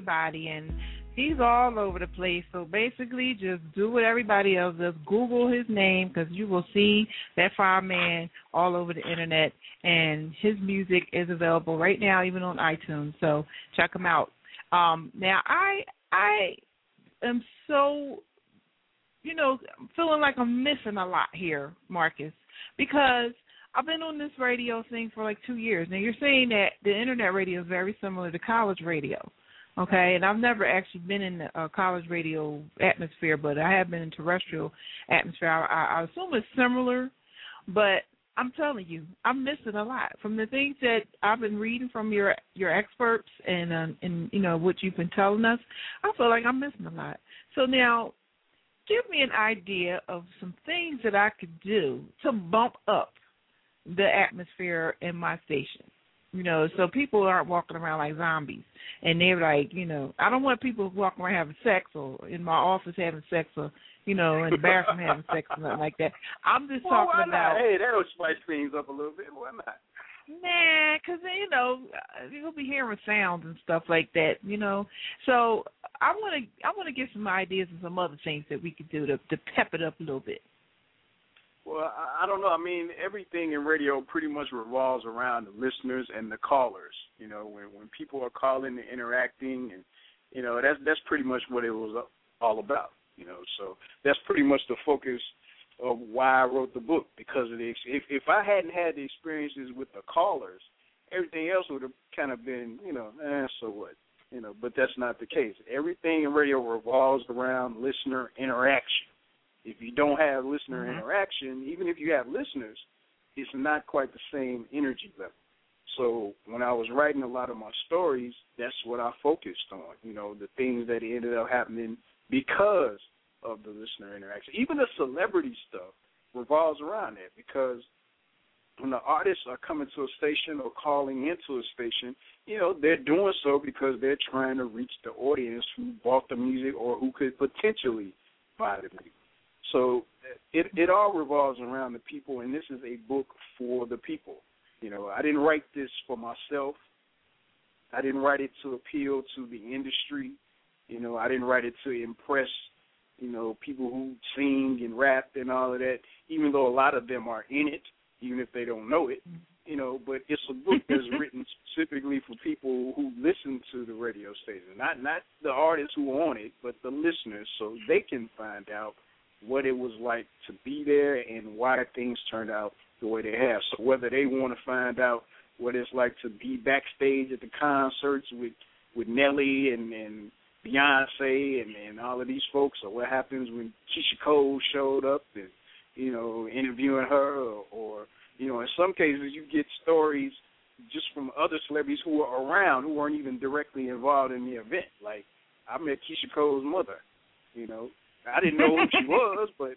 Lavender with your body and he's all over the place. So basically just do what everybody else does. Google his name because you will see that fireman all over the internet and his music is available right now even on iTunes. So check him out. Um now I I am so you know, feeling like I'm missing a lot here, Marcus, because I've been on this radio thing for like two years. Now you're saying that the internet radio is very similar to college radio, okay? And I've never actually been in the uh, college radio atmosphere, but I have been in terrestrial atmosphere. I, I, I assume it's similar, but I'm telling you, I'm missing a lot from the things that I've been reading from your your experts and um, and you know what you've been telling us. I feel like I'm missing a lot. So now give me an idea of some things that I could do to bump up the atmosphere in my station. You know, so people aren't walking around like zombies. And they're like, you know, I don't want people walking around having sex or in my office having sex or, you know, in the bathroom having sex or nothing like that. I'm just Well, talking about Hey, that'll spice things up a little bit. Why not? Nah, because eh, you know you'll be hearing sounds and stuff like that. You know, so I want to I want to get some ideas and some other things that we could do to to pep it up a little bit. Well, I, don't know. I mean, everything in radio pretty much revolves around the listeners and the callers. You know, when when people are calling and interacting, and you know, that's that's pretty much what it was all about. You know, so that's pretty much the focus of why I wrote the book because of the if if I hadn't had the experiences with the callers, everything else would have kind of been, you know, eh, so what, you know. But that's not the case. Everything in radio revolves around listener interaction. If you don't have listener Mhm. interaction, even if you have listeners, it's not quite the same energy level. So when I was writing a lot of my stories, that's what I focused on. You know, the things that ended up happening because of the listener interaction. Even the celebrity stuff revolves around that because when the artists are coming to a station or calling into a station, you know, they're doing so because they're trying to reach the audience who bought the music or who could potentially buy the music. So it it all revolves around the people, and this is a book for the people. You know, I didn't write this for myself. I didn't write it to appeal to the industry. You know, I didn't write it to impress, you know, people who sing and rap and all of that. Even though a lot of them are in it, even if they don't know it, you know. But it's a book that's written specifically for people who listen to the radio station, not not the artists who own it, but the listeners, so they can find out what it was like to be there and why things turned out the way they have. So whether they want to find out what it's like to be backstage at the concerts with with Nelly and and Beyonce and and all of these folks, or what happens when Keyshia Cole showed up and you know interviewing her, or, or you know in some cases you get stories just from other celebrities who were around who weren't even directly involved in the event. Like I met Keyshia Cole's mother, you know, I didn't know who she was, but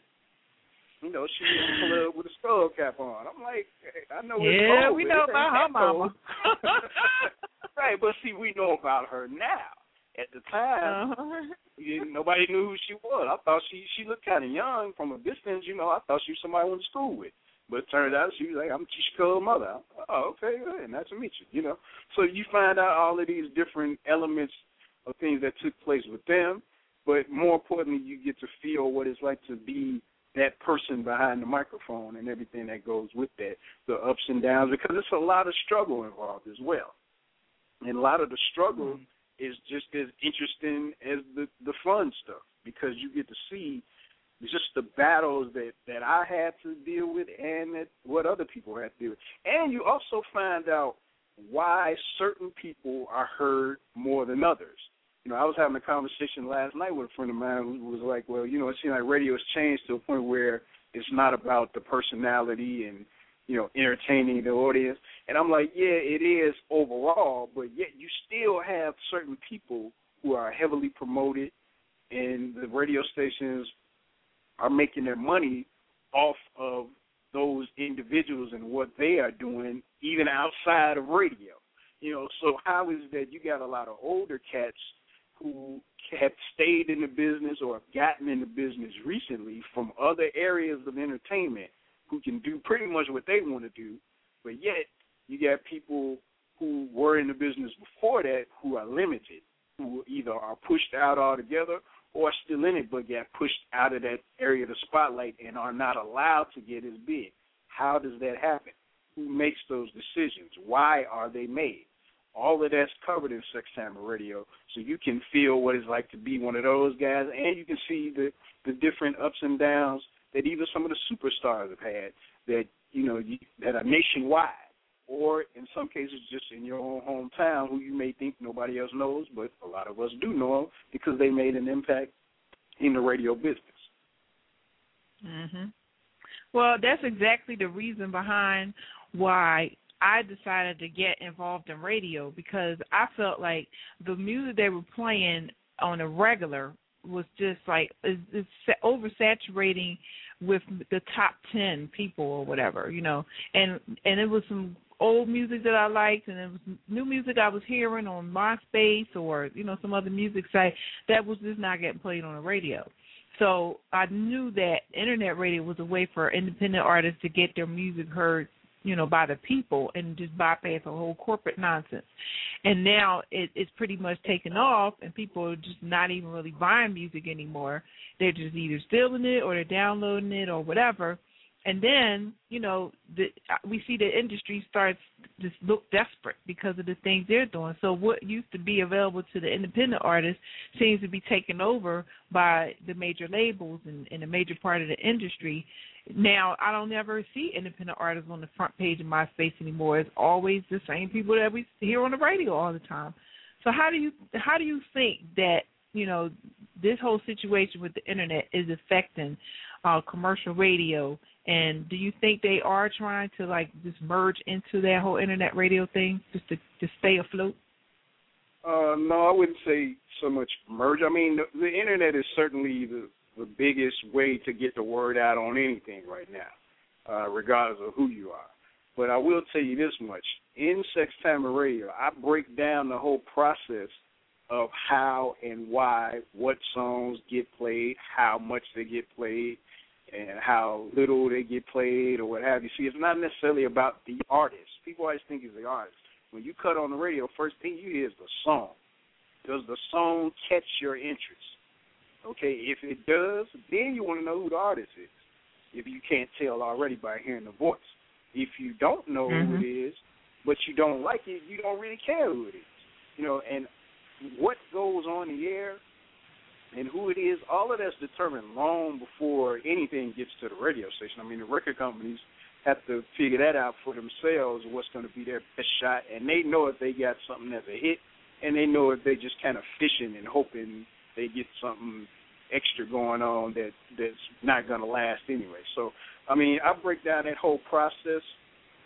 you know, she was in the club with a skull cap on. I'm like, hey, I know. Yeah, we know about her mama. right, but see, we know about her now. At the time, uh-huh. you, nobody knew who she was. I thought she she looked kind of young from a distance. You know, I thought she was somebody I went to school with. But it turned out she was like, I'm Cole's mother. Oh, okay, good. Nice to meet you. You know, so you find out all of these different elements of things that took place with them but more importantly, you get to feel what it's like to be that person behind the microphone and everything that goes with that, the ups and downs, because it's a lot of struggle involved as well. And a lot of the struggle mm-hmm. is just as interesting as the the fun stuff because you get to see just the battles that that I had to deal with and that what other people had to deal with. And you also find out why certain people are heard more than others you know, I was having a conversation last night with a friend of mine who was like, well, you know, it seems like radio has changed to a point where it's not about the personality and, you know, entertaining the audience. And I'm like, yeah, it is overall, but yet you still have certain people who are heavily promoted and the radio stations are making their money off of those individuals and what they are doing even outside of radio. You know, so how is that you got a lot of older cats who have stayed in the business or have gotten in the business recently from other areas of entertainment who can do pretty much what they want to do, but yet you got people who were in the business before that who are limited, who either are pushed out altogether or still in it but get pushed out of that area of the spotlight and are not allowed to get as big. How does that happen? Who makes those decisions? Why are they made? All of that's covered in Sex Time Radio, so you can feel what it's like to be one of those guys, and you can see the the different ups and downs that even some of the superstars have had that you know you, that are nationwide, or in some cases just in your own hometown, who you may think nobody else knows, but a lot of us do know them because they made an impact in the radio business. Mhm. Well, that's exactly the reason behind why I decided to get involved in radio because I felt like the music they were playing on a regular was just like it's, it's oversaturating with the top 10 people or whatever, you know. And and it was some old music that I liked and it was new music I was hearing on MySpace or, you know, some other music site that was just not getting played on the radio. So I knew that internet radio was a way for independent artists to get their music heard you know, by the people and just bypass the whole corporate nonsense. And now it, it's pretty much taken off, and people are just not even really buying music anymore. They're just either stealing it or they're downloading it or whatever. And then, you know, the, we see the industry starts to look desperate because of the things they're doing. So what used to be available to the independent artists seems to be taken over by the major labels and, and a major part of the industry now, I don't ever see independent artists on the front page of MySpace anymore. It's always the same people that we hear on the radio all the time. So how do you how do you think that you know this whole situation with the internet is affecting uh, commercial radio? And do you think they are trying to like just merge into that whole internet radio thing just to to stay afloat? Uh, no, I wouldn't say so much merge. I mean, the, the internet is certainly the the biggest way to get the word out on anything right now, uh, regardless of who you are. But I will tell you this much: in Sex Time Radio, I break down the whole process of how and why what songs get played, how much they get played, and how little they get played or what have you. See, it's not necessarily about the artist. People always think it's the artist. When you cut on the radio, first thing you hear is the song. Does the song catch your interest? Okay, if it does, then you want to know who the artist is. If you can't tell already by hearing the voice. If you don't know mm-hmm. who it is, but you don't like it, you don't really care who it is. You know, and what goes on the air and who it is, all of that's determined long before anything gets to the radio station. I mean, the record companies have to figure that out for themselves, what's going to be their best shot, and they know if they got something that's a hit, and they know if they're just kind of fishing and hoping they get something extra going on that that's not going to last anyway. So, I mean, I break down that whole process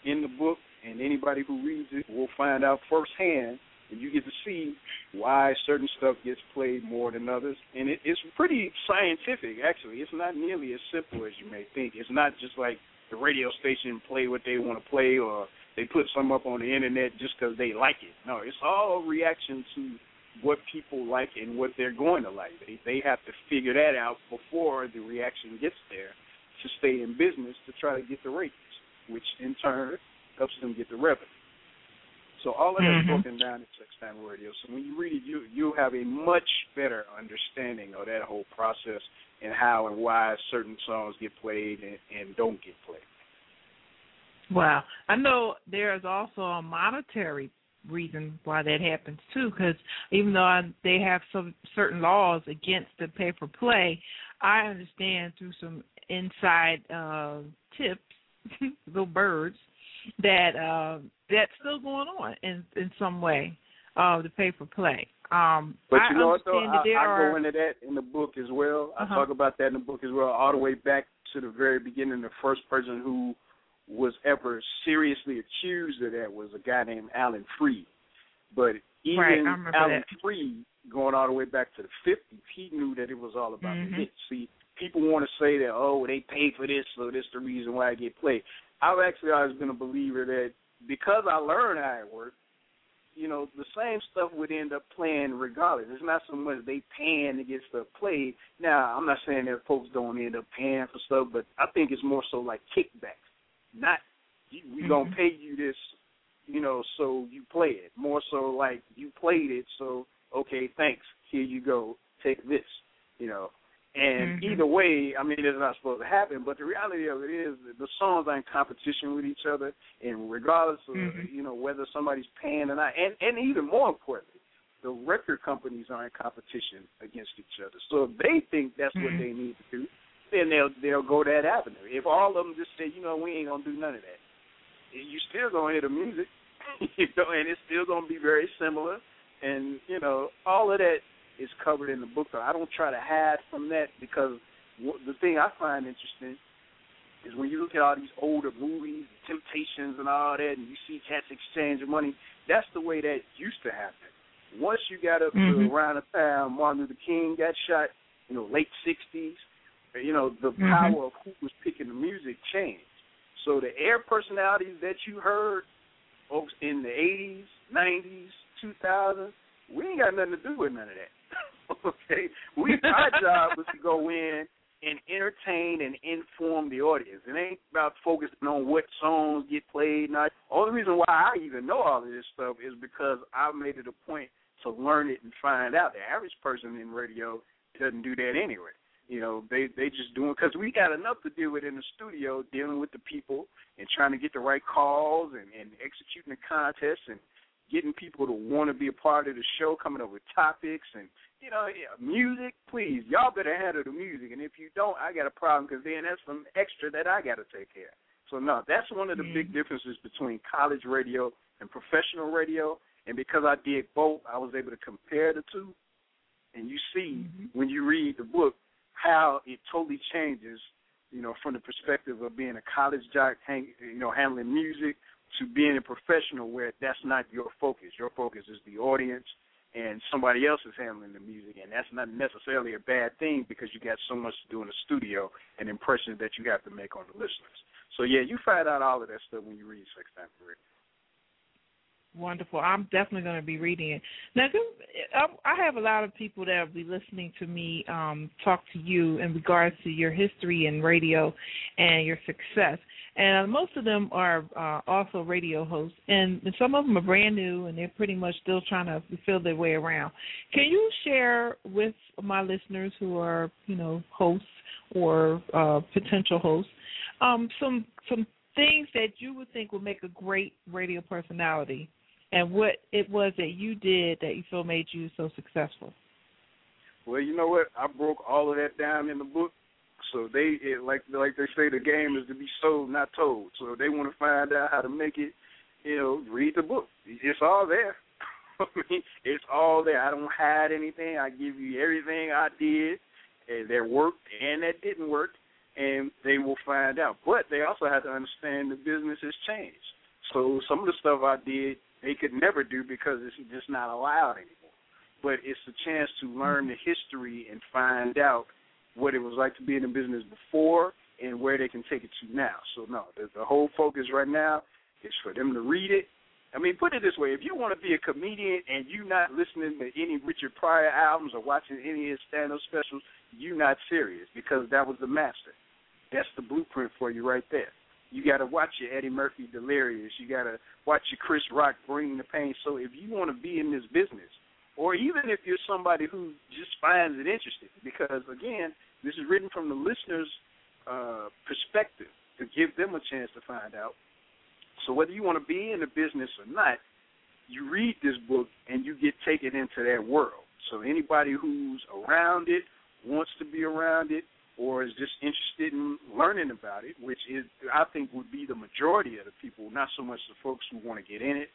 in the book, and anybody who reads it will find out firsthand and you get to see why certain stuff gets played more than others. And it, it's pretty scientific, actually. It's not nearly as simple as you may think. It's not just like the radio station play what they want to play or they put some up on the internet just because they like it. No, it's all reaction to what people like and what they're going to like. They they have to figure that out before the reaction gets there to stay in business to try to get the ratings, which in turn helps them get the revenue. So all of that mm-hmm. broken down in Sex Time Radio. So when you read it, you you have a much better understanding of that whole process and how and why certain songs get played and, and don't get played. Wow, I know there is also a monetary reason why that happens too, because even though I, they have some certain laws against the pay for play, I understand through some inside uh, tips, little birds, that uh, that's still going on in in some way, uh, the pay for play. Um, but I you know what though, I, I are, go into that in the book as well. Uh-huh. I talk about that in the book as well, all the way back to the very beginning. The first person who was ever seriously accused of that was a guy named Alan Freed. But even right, Alan that. Freed, going all the way back to the fifties, he knew that it was all about mm-hmm. the hits. See, people want to say that oh they paid for this, so this the reason why I get played. I've actually always been a believer that because I learned how it worked, you know, the same stuff would end up playing regardless. It's not so much they paying to get stuff played. Now, I'm not saying that folks don't end up paying for stuff, but I think it's more so like kickbacks. Not we mm-hmm. gonna pay you this, you know, so you play it. More so like you played it, so okay, thanks. Here you go, take this. You know, and mm-hmm. either way, I mean, it's not supposed to happen. But the reality of it is, the songs are in competition with each other, and regardless of mm-hmm. you know whether somebody's paying or not, and and even more importantly, the record companies are in competition against each other. So if they think that's mm-hmm. what they need to do, then they'll they'll go that avenue. If all of them just say, you know, we ain't gonna do none of that, you still gonna hear the music, you know, and it's still gonna be very similar, and you know, all of that is covered in the book. I don't try to hide from that because the thing I find interesting is when you look at all these older movies, Temptations and all that, and you see cats exchanging money. That's the way that used to happen. Once you got up mm-hmm. to around the time Martin Luther King got shot, you know, late '60s, you know, the mm-hmm. power of who was picking the music changed. So the air personalities that you heard, folks, in the '80s, '90s, 2000s, we ain't got nothing to do with none of that. okay, we our job was to go in and entertain and inform the audience. It ain't about focusing on what songs get played. Not only reason why I even know all of this stuff is because I made it a point to learn it and find out. The average person in radio doesn't do that anyway. You know, they they just doing because we got enough to deal with in the studio, dealing with the people and trying to get the right calls and and executing the contests and getting people to want to be a part of the show, coming up with topics and you know, yeah, music. Please, y'all better handle the music, and if you don't, I got a problem because then that's some extra that I got to take care. of. So no, that's one of the mm-hmm. big differences between college radio and professional radio. And because I did both, I was able to compare the two, and you see mm-hmm. when you read the book how it totally changes. You know, from the perspective of being a college jock, hang, you know, handling music to being a professional where that's not your focus. Your focus is the audience and somebody else is handling the music, and that's not necessarily a bad thing because you got so much to do in the studio and impressions that you have to make on the listeners. So yeah, you find out all of that stuff when you read Sex Time for Radio. Wonderful. I'm definitely going to be reading it. Now, um, I have a lot of people that will be listening to me um, talk to you in regards to your history in radio and your success. And most of them are uh, also radio hosts, and, and some of them are brand new, and they're pretty much still trying to feel their way around. Can you share with my listeners who are, you know, hosts or uh, potential hosts, um, some some things that you would think would make a great radio personality and what it was that you did that you feel made you so successful. Well, you know what? I broke all of that down in the book. So they it, like like they say, the game is to be sold, not told. So they want to find out how to make it, you know, read the book. It's all there. I mean, it's all there. I don't hide anything. I give you everything I did, and that worked and that didn't work, and they will find out. But they also have to understand the business has changed. So some of the stuff I did they could never do because it's just not allowed anymore. But it's a chance to learn the history and find out what it was like to be in the business before and where they can take it to now. So no, the, the whole focus right now is for them to read it. I mean, put it this way: if you want to be a comedian and you're not listening to any Richard Pryor albums or watching any of his stand-up specials, you're not serious because that was the master. That's the blueprint for you right there. You got to watch your Eddie Murphy Delirious. You got to watch your Chris Rock Bring the Pain. So if you want to be in this business, or even if you're somebody who just finds it interesting, because again, this is written from the listener's uh, perspective to give them a chance to find out. So whether you want to be in the business or not, you read this book and you get taken into that world. So anybody who's around it, wants to be around it, or is just interested in learning about it, which is I think would be the majority of the people, not so much the folks who want to get in it.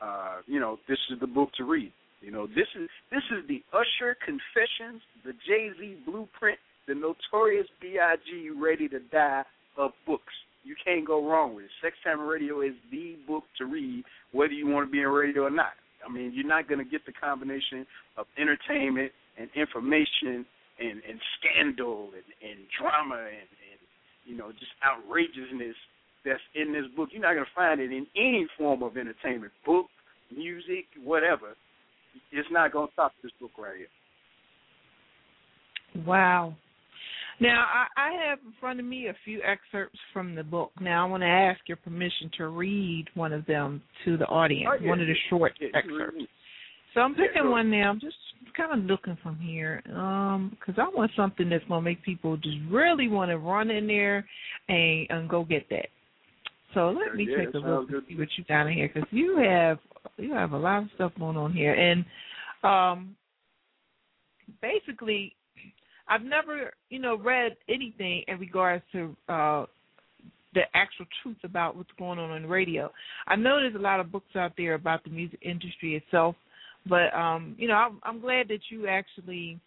Uh, you know, this is the book to read. You know, this is this is the Usher Confessions, the Jay Z Blueprint, the Notorious B.I.G. Ready to Die of books. You can't go wrong with it. Sex Time Radio is the book to read, whether you want to be in radio or not. I mean, you're not going to get the combination of entertainment and information and and scandal and, and drama and, and you know just outrageousness that's in this book. You're not going to find it in any form of entertainment, book, music, whatever. It's not going to top this book right here. Wow. Now, I, I have in front of me a few excerpts from the book. Now, I want to ask your permission to read one of them to the audience, oh, yeah, one of the short yeah, excerpts. So I'm picking yeah, one now. I'm just kind of looking from here um because I want something that's going to make people just really want to run in there and, and go get that. So let me yeah, take a look and see what you got in here because you have you have a lot of stuff going on here and um basically I've never you know read anything in regards to uh the actual truth about what's going on on the radio. I know there's a lot of books out there about the music industry itself but um, you know, I'm, I'm glad that you actually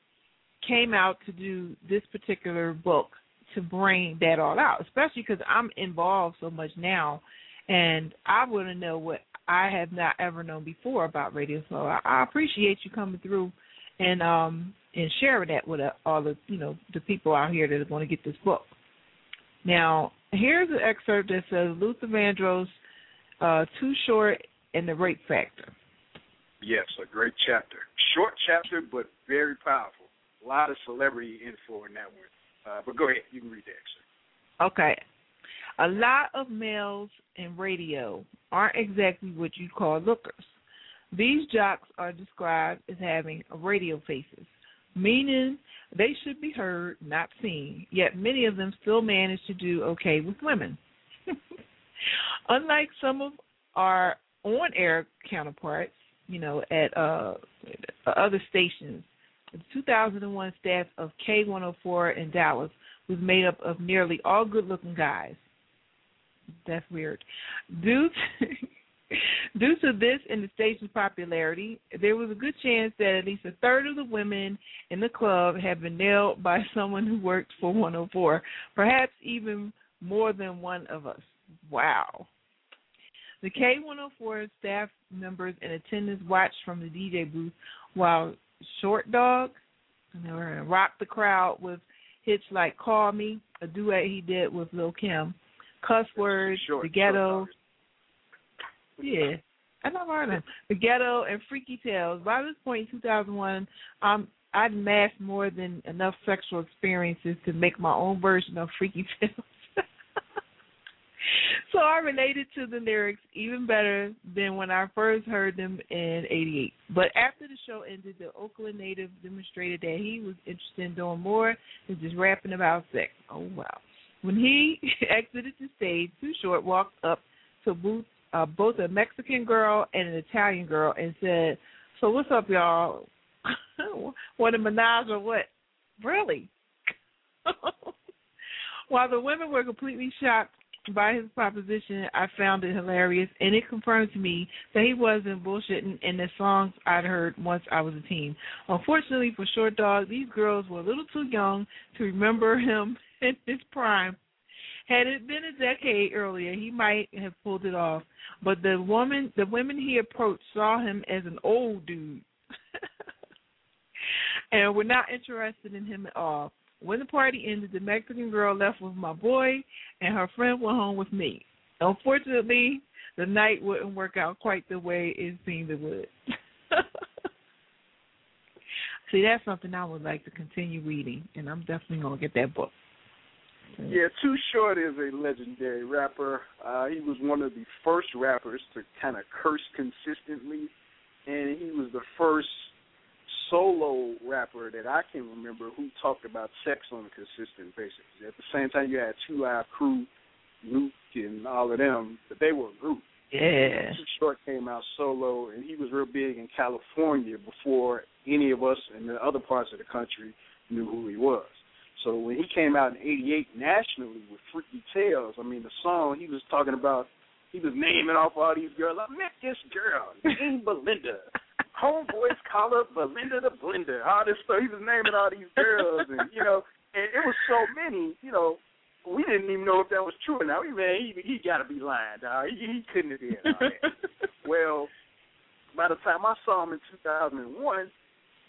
came out to do this particular book to bring that all out, especially because I'm involved so much now, and I want to know what I have not ever known before about radio. So I, I appreciate you coming through and um and sharing that with uh, all the you know the people out here that are going to get this book. Now, here's an excerpt that says Luther Vandross, uh, "Too Short" and the Rape Factor. Yes, a great chapter. Short chapter, but very powerful. A lot of celebrity info in that one. Uh, but go ahead, you can read the excerpt. Okay. A lot of males in radio aren't exactly what you call lookers. These jocks are described as having radio faces, meaning they should be heard, not seen. Yet many of them still manage to do okay with women. Unlike some of our on air counterparts, you know, at uh, other stations. The 2001 staff of K104 in Dallas was made up of nearly all good-looking guys. That's weird. Due to, due to this and the station's popularity, there was a good chance that at least a third of the women in the club had been nailed by someone who worked for 104, perhaps even more than one of us. Wow. The K104 staff members in attendance watched from the DJ booth while Short Dog and they were rock the crowd with hits like "Call Me," a duet he did with Lil Kim, "Cuss Words," Short, "The Ghetto." Yeah, I heard of. The Ghetto and Freaky Tales. By this point in 2001, um, I'd amassed more than enough sexual experiences to make my own version of Freaky Tales. so I related to the lyrics even better than when I first heard them in '88. But after the show ended, the Oakland native demonstrated that he was interested in doing more than just rapping about sex. Oh wow! When he exited the stage, Too Short walked up to booth, uh, both a Mexican girl and an Italian girl and said, "So what's up, y'all? Want a menage or what? Really?" While the women were completely shocked by his proposition, I found it hilarious, and it confirmed to me that he wasn't bullshitting in the songs I'd heard once I was a teen. Unfortunately for Short Dog, these girls were a little too young to remember him in his prime. Had it been a decade earlier, he might have pulled it off. But the woman, the women he approached saw him as an old dude, and were not interested in him at all. When the party ended, the Mexican girl left with my boy, and her friend went home with me. Unfortunately, the night wouldn't work out quite the way it seemed it would. See, that's something I would like to continue reading, and I'm definitely gonna get that book. Yeah, Too Short is a legendary rapper. Uh, he was one of the first rappers to kind of curse consistently, and he was the first solo rapper that I can remember who talked about sex on a consistent basis. At the same time, you had Two Live Crew, Luke, and all of them, but they were a group. Yeah. Too Short came out solo, and he was real big in California before any of us in the other parts of the country knew who he was. So when he came out in '88 nationally with Freaky Tales, I mean the song he was talking about, he was naming off all these girls. I met this girl named Belinda. Homeboys call her Belinda the Blender. All this stuff. He was naming all these girls, and you know, and it was so many. You know, we didn't even know if that was true or not. We man, he he got to be lying, dog. He, he couldn't have did all that. well, by the time I saw him in 2001,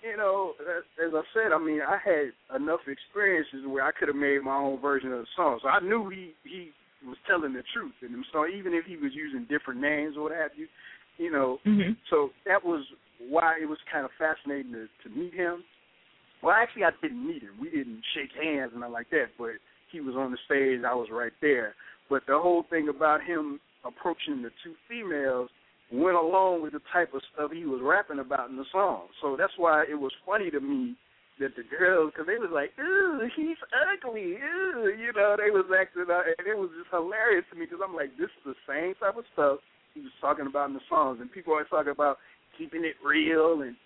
you know, as as I said, I mean, I had enough experiences where I could have made my own version of the song. So I knew he he was telling the truth in them songs, even if he was using different names or what have you. You know, hmm so that was why it was kind of fascinating to, to meet him. Well, actually, I didn't meet him. We didn't shake hands and nothing like that. But he was on the stage. I was right there. But the whole thing about him approaching the two females went along with the type of stuff he was rapping about in the song. So that's why it was funny to me that the girls, because they was like, "Ooh, he's ugly," Ooh, you know, they was acting out, and it was just hilarious to me because I'm like, this is the same type of stuff he was talking about in the songs, and people always talk about keeping it real, and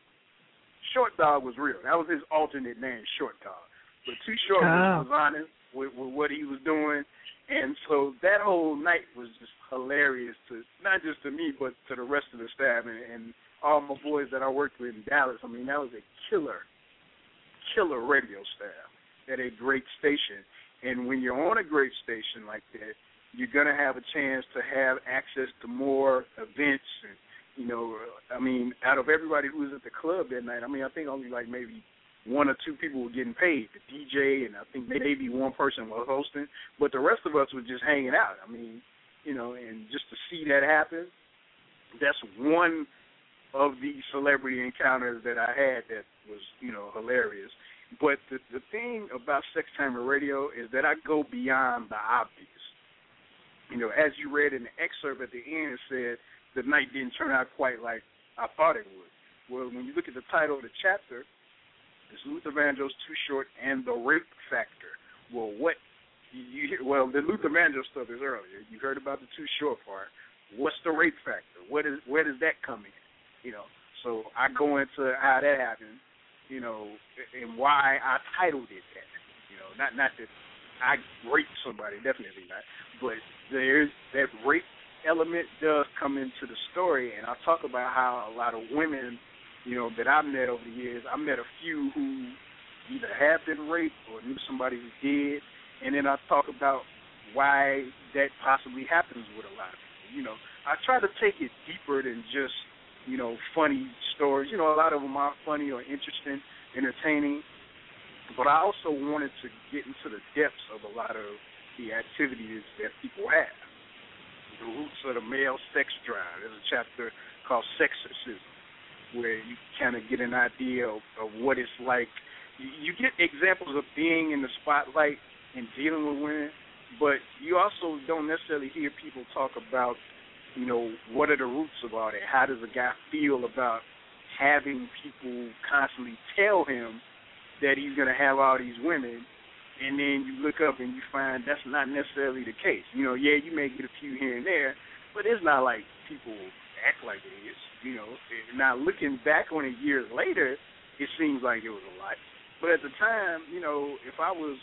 Short Dog was real. That was his alternate name, Short Dog. But Too Short Oh. was honest with, with what he was doing, and so that whole night was just hilarious to not just to me, but to the rest of the staff and, and all my boys that I worked with in Dallas. I mean, that was a killer, killer radio staff at a great station. And when you're on a great station like that, you're gonna have a chance to have access to more events and you know, I mean, out of everybody who was at the club that night, I mean, I think only like maybe one or two people were getting paid, the DJ, and I think mm-hmm. maybe one person was hosting, but the rest of us were just hanging out. I mean, you know, and just to see that happen, that's one of the celebrity encounters that I had that was, you know, hilarious. But the the thing about Sex Time and Radio is that I go beyond the obvious. You know, as you read in the excerpt at the end, it said the night didn't turn out quite like I thought it would. Well, when you look at the title of the chapter, it's Luther Vandross Too Short and the Rape Factor. Well, what you, hear? Well, the Luther Vandross stuff is earlier. You heard about the Too Short part. What's the rape factor? What is where does that come in? You know, so I go into how that happened. You know, and why I titled it that. You know, not not that I raped somebody, definitely not. But there's that rape element does come into the story, and I talk about how a lot of women, you know, that I've met over the years, I met a few who either have been raped or knew somebody who did, and then I talk about why that possibly happens with a lot of people. You know, I try to take it deeper than just you know funny stories. You know, a lot of them are funny or interesting, entertaining. But I also wanted to get into the depths of a lot of the activities that people have. The roots of the male sex drive. There's a chapter called Sexorcism, where you kind of get an idea of, of what it's like. You, you get examples of being in the spotlight and dealing with women, but you also don't necessarily hear people talk about, you know, what are the roots about it? How does a guy feel about having people constantly tell him that he's going to have all these women, and then you look up and you find that's not necessarily the case. You know, yeah, you may get a few here and there, but it's not like people act like it is. You know, now looking back on it years later, it seems like it was a lot. But at the time, you know, if I was,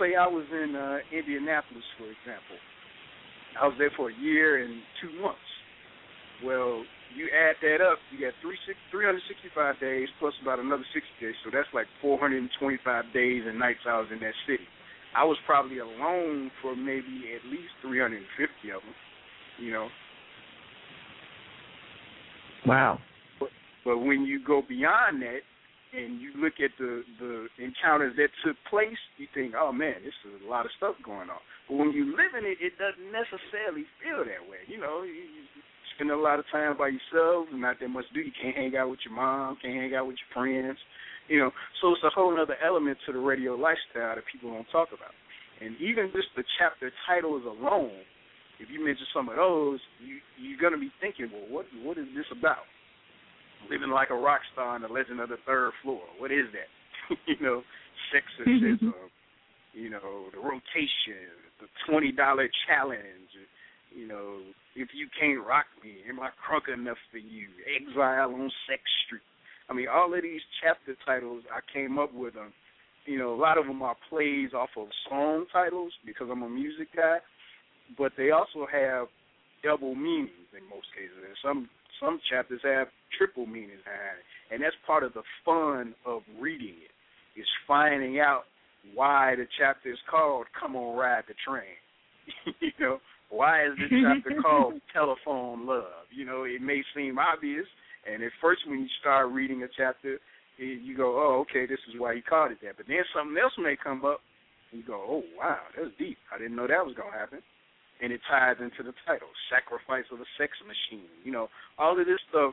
say, I was in uh, Indianapolis, for example, I was there for a year and two months. Well, you add that up, you got three, 365 days plus about another 60 days, so that's like 425 days and nights I was in that city. I was probably alone for maybe at least 350 of them, you know. Wow. But, but when you go beyond that and you look at the the encounters that took place, you think, oh man, this is a lot of stuff going on. But when you live in it, it doesn't necessarily feel that way. You know, you, you spend a lot of time by yourself, not that much do. You can't hang out with your mom, can't hang out with your friends, you know. So it's a whole other element to the radio lifestyle that people don't talk about. And even just the chapter titles alone, if you mention some of those, you you're gonna be thinking, well, what what is this about? Living like a rock star in the Legend of the Third Floor. What is that? you know, sexism. Um, you know, the rotation, the twenty dollar challenge, you know, if you can't rock me, am I crunk enough for you? Exile on Sex Street. I mean, all of these chapter titles, I came up with them. You know, a lot of them are plays off of song titles because I'm a music guy, but they also have double meanings in most cases. And some some chapters have triple meanings behind it, and that's part of the fun of reading it. Is finding out why the chapter is called "Come on, Ride the Train." you know, why is this chapter called Telephone Love? You know, it may seem obvious, and at first when you start reading a chapter, you go, oh, okay, this is why he called it that. But then something else may come up, and you go, oh, wow, that's deep. I didn't know that was going to happen. And it ties into the title, Sacrifice of the Sex Machine. You know, all of this stuff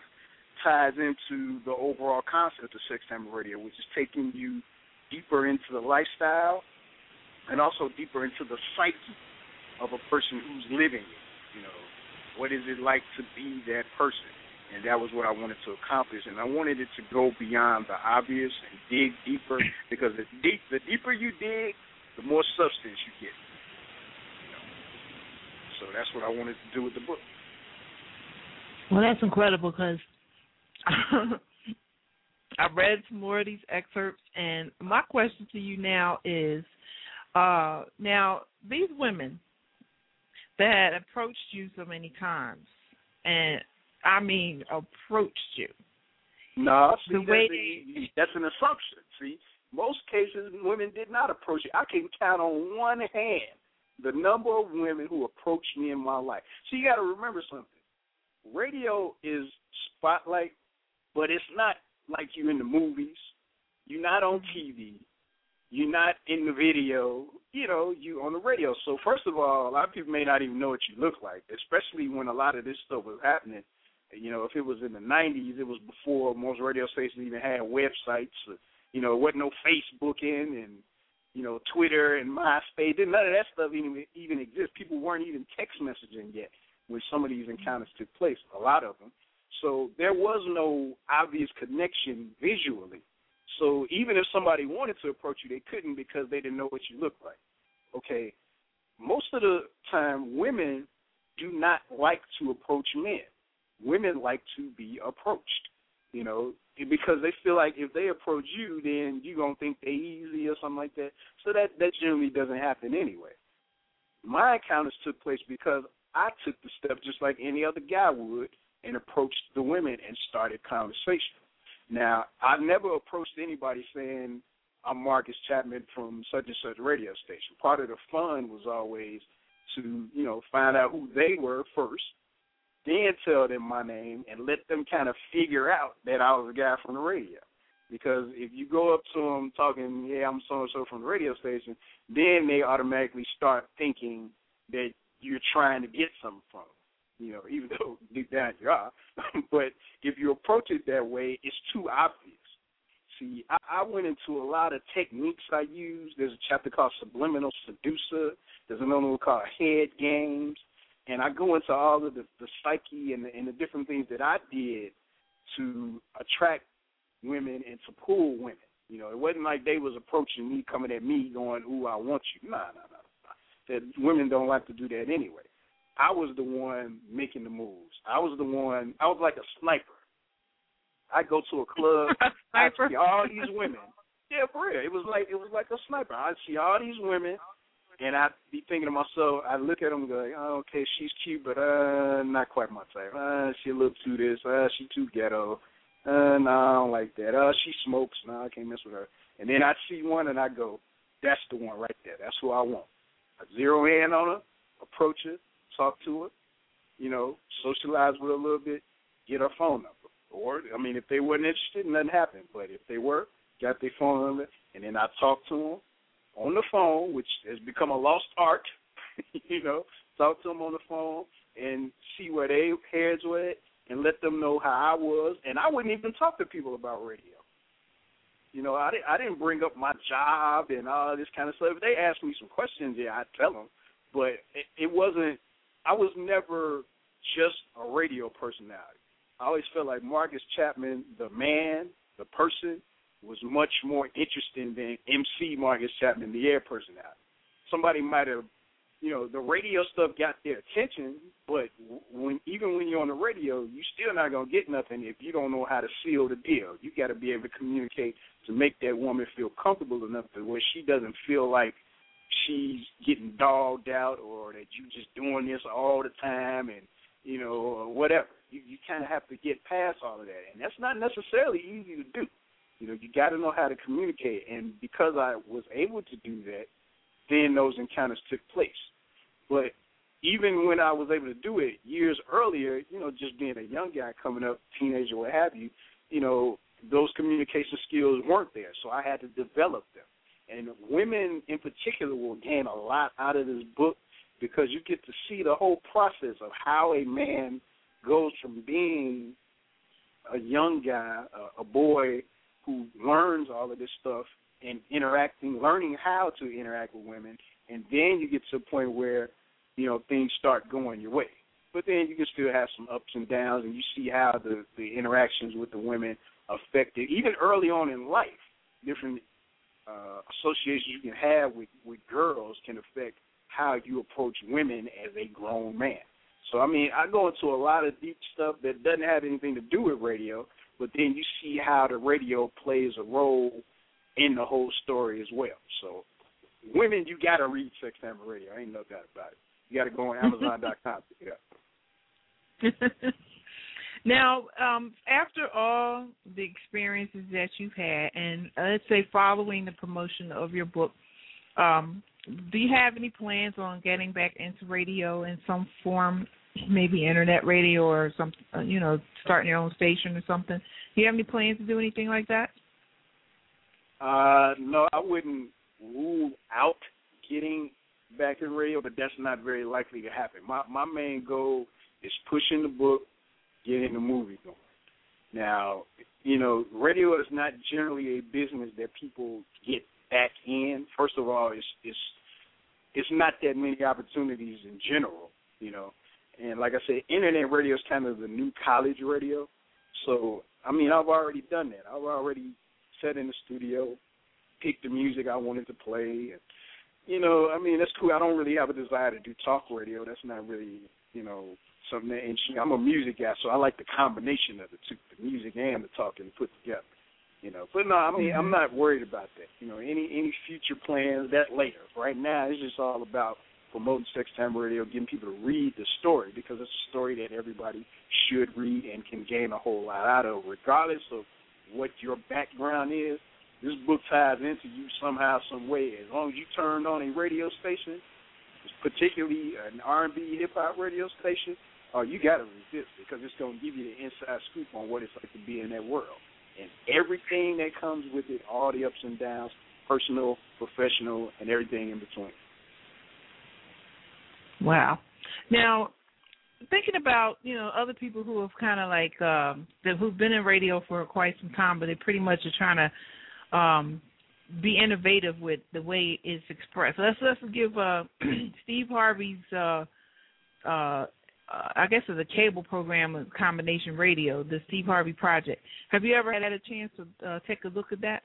ties into the overall concept of Sex Time Radio, which is taking you deeper into the lifestyle and also deeper into the psyche of a person who's living it. You know, what is it like to be that person? And that was what I wanted to accomplish. And I wanted it to go beyond the obvious and dig deeper because the deep the deeper you dig, the more substance you get. You know? So that's what I wanted to do with the book. Well, that's incredible because I read some more of these excerpts, and my question to you now is: uh, now these women that approached you so many times, and I mean approached you. No, see, the way that's, that's an assumption. See, most cases women did not approach you. I can count on one hand the number of women who approached me in my life. So you got to remember something. Radio is spotlight, but it's not like you're in the movies. You're not on mm-hmm. TV. You're not in the video you know, you on the radio. So first of all, a lot of people may not even know what you look like, especially when a lot of this stuff was happening. You know, if it was in the '90s, it was before most radio stations even had websites. You know, it wasn't no Facebooking and you know Twitter and MySpace. None of that stuff even even exist. People weren't even text messaging yet when some of these encounters took place. A lot of them. So there was no obvious connection visually. So even if somebody wanted to approach you, they couldn't because they didn't know what you looked like. Okay, most of the time, women do not like to approach men. Women like to be approached. You know, because they feel like if they approach you, then you're gonna think they easy or something like that. So that that generally doesn't happen anyway. My encounters took place because I took the step just like any other guy would and approached the women and started conversation. Now, I've never approached anybody saying I'm Marcus Chapman from such and such radio station. Part of the fun was always to, you know, find out who they were first, then tell them my name and let them kind of figure out that I was a guy from the radio. Because if you go up to them talking, yeah, I'm so and so from the radio station, then they automatically start thinking that you're trying to get something from them. You know, even though deep down you are. but if you approach it that way, it's too obvious. See, I, I went into a lot of techniques I use. There's a chapter called Subliminal Seducer. There's another one called Head Games. And I go into all of the, the psyche and the, and the different things that I did to attract women and to pull women. You know, it wasn't like they was approaching me, coming at me, going, "Ooh, I want you." Nah, nah. nah. That women don't like to do that anyway. I was the one making the moves. I was the one. I was like a sniper. I go to a club, I see all these women. Yeah, for real. It was like it was like a sniper. I see all these women, and I'd be thinking to myself. I look at them and go, like, oh, okay, she's cute, but uh, not quite my type. Uh, she a little too this. Uh, she too ghetto. Uh, no, I don't like that. Uh, she smokes. No, I can't mess with her. And then I see one and I go, that's the one right there. That's who I want. I zero in on her, approach her, talk to her, you know, socialize with her a little bit, get her phone number. Or, I mean, if they weren't interested, nothing happened. But if they were, got their phone number, and then I talk to them on the phone, which has become a lost art, you know, talk to them on the phone and see where they heads were at and let them know how I was. And I wouldn't even talk to people about radio. You know, I I didn't bring up my job and all this kind of stuff. If they asked me some questions, yeah, I'd tell them. But it, it wasn't. I was never just a radio personality. I always felt like Marcus Chapman, the man, the person, was much more interesting than MC Marcus Chapman, the air personality. Somebody might have, you know, the radio stuff got their attention, but when even when you're on the radio, you're still not gonna get nothing if you don't know how to seal the deal. You got to be able to communicate to make that woman feel comfortable enough to where she doesn't feel like she's getting dogged out or that you just doing this all the time and you know or whatever. You you kind of have to get past all of that, and that's not necessarily easy to do. You know, you got to know how to communicate, and because I was able to do that, then those encounters took place. But even when I was able to do it years earlier, you know, just being a young guy coming up, teenager, what have you, you know, those communication skills weren't there, so I had to develop them. And women in particular will gain a lot out of this book because you get to see the whole process of how a man goes from being a young guy, a, a boy who learns all of this stuff and interacting, learning how to interact with women, and then you get to a point where you know things start going your way. But then you can still have some ups and downs, and you see how the the interactions with the women affected even early on in life. Different uh, associations you can have with with girls can affect how you approach women as a grown man. So I mean, I go into a lot of deep stuff that doesn't have anything to do with radio, but then you see how the radio plays a role in the whole story as well. So women, you got to read Sex Time and Radio. I Ain't no doubt about it. You got to go on Amazon.com. Yeah. now, um, after all the experiences that you've had, and uh, let's say following the promotion of your book, um, do you have any plans on getting back into radio in some form maybe internet radio or some, uh, you know, starting your own station or something. Do you have any plans to do anything like that? Uh, no, I wouldn't rule out getting back in radio, but that's not very likely to happen. My my main goal is pushing the book, getting the movie going. Now, you know, radio is not generally a business that people get back in. First of all, it's it's it's not that many opportunities in general. You know, and like I said, internet radio is kind of the new college radio. So I mean, I've already done that. I've already sat in the studio, picked the music I wanted to play, and you know, I mean, that's cool. I don't really have a desire to do talk radio. That's not really, you know, something that. And I'm a music guy, so I like the combination of the two, the music and the talking put together. You know, but no, I mean, I'm mm-hmm. not worried about that. You know, any any future plans that later. Right now, it's just all about promoting Sex Time Radio, getting people to read the story because it's a story that everybody should read and can gain a whole lot out of, regardless of what your background is. This book ties into you somehow, some way. As long as you turned on a radio station, particularly an R&B hip hop radio station, uh, you got to resist because it's going to give you the inside scoop on what it's like to be in that world and everything that comes with it, all the ups and downs, personal, professional, and everything in between. Wow. Now, thinking about you know other people who have kind of like um who've been in radio for quite some time, but they pretty much are trying to um be innovative with the way it's expressed. Let's let's give uh Steve Harvey's uh uh uh, I guess it's a cable program of combination radio, the Steve Harvey Project. Have you ever had a chance to uh, take a look at that?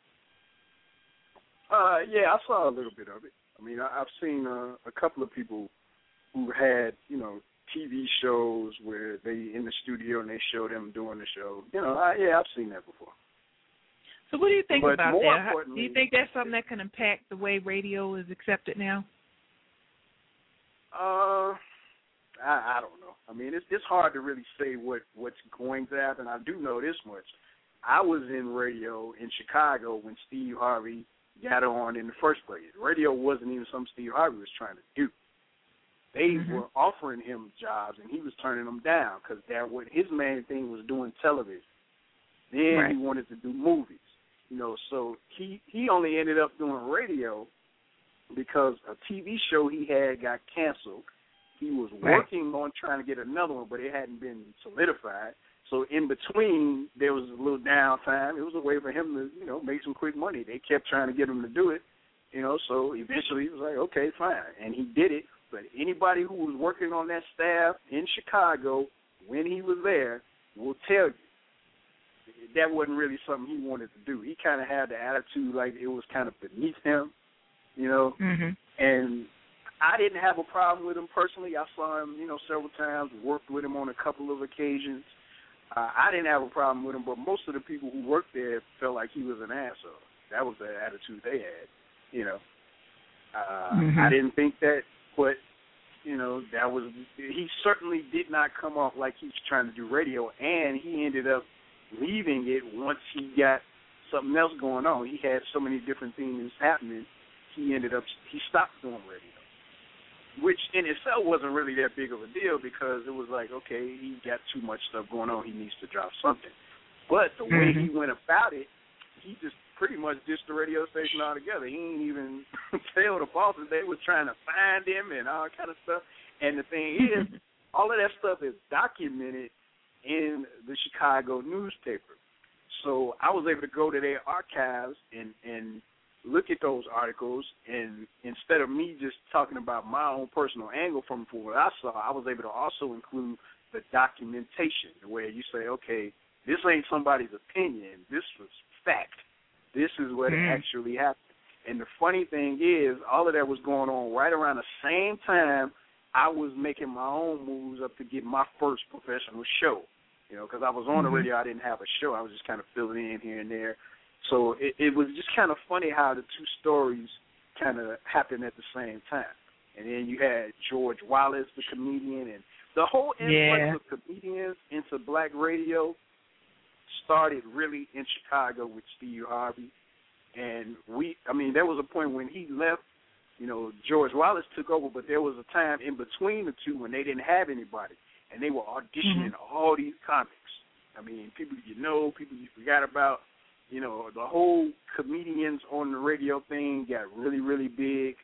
Uh, yeah, I saw a little bit of it. I mean, I, I've seen a couple of people who had, you know, TV shows where they in the studio and they show them doing the show. You know, I, yeah, I've seen that before. So, what do you think But about that? Do you think that's something that can impact the way radio is accepted now? Uh, I, I don't know. I mean, it's it's hard to really say what what's going to happen. I do know this much. I was in radio in Chicago when Steve Harvey got on in the first place. Radio wasn't even something Steve Harvey was trying to do. They Mhm. were offering him jobs, and he was turning them down because that what his main thing was doing television. Then Right. he wanted to do movies, you know. So he he only ended up doing radio because a TV show he had got canceled. He was working on trying to get another one, but it hadn't been solidified. So in between, there was a little downtime. It was a way for him to, you know, make some quick money. They kept trying to get him to do it, you know. So eventually, he was like, okay, fine, and he did it. But anybody who was working on that staff in Chicago when he was there will tell you that wasn't really something he wanted to do. He kind of had the attitude like it was kind of beneath him, you know. Mhm. And I didn't have a problem with him personally. I saw him, you know, several times, worked with him on a couple of occasions. Uh, I didn't have a problem with him, but most of the people who worked there felt like he was an asshole. That was the attitude they had, you know. Uh, Mhm. I didn't think that, but you know, that was he certainly did not come off like he was trying to do radio, and he ended up leaving it once he got something else going on. He had so many different things happening. He ended up he stopped doing radio, which in itself wasn't really that big of a deal because it was like, okay, he got too much stuff going on. He needs to drop something. But the way he Mhm. went about it, he just pretty much ditched the radio station altogether. He didn't even tell the bosses they was trying to find him and all kind of stuff. And the thing is, all of that stuff is documented in the Chicago newspaper. So I was able to go to their archives and and look at those articles and instead of me just talking about my own personal angle from, what I saw, I was able to also include the documentation where you say, okay, this ain't somebody's opinion. This was fact. This is what Mm. actually happened. And the funny thing is, all of that was going on right around the same time I was making my own moves up to get my first professional show. You know, because I was on the Mhm. radio, I didn't have a show. I was just kind of filling in here and there. So it, it was just kind of funny how the two stories kind of happened at the same time. And then you had George Wallace, the comedian, and the whole influx Yeah. of comedians into black radio started really in Chicago with Steve Harvey. And we, I mean, there was a point when he left, you know, George Wallace took over, but there was a time in between the two when they didn't have anybody. And they were auditioning mm-hmm. all these comics. I mean, people you know, people you forgot about. You know, the whole comedians on the radio thing got really, really big.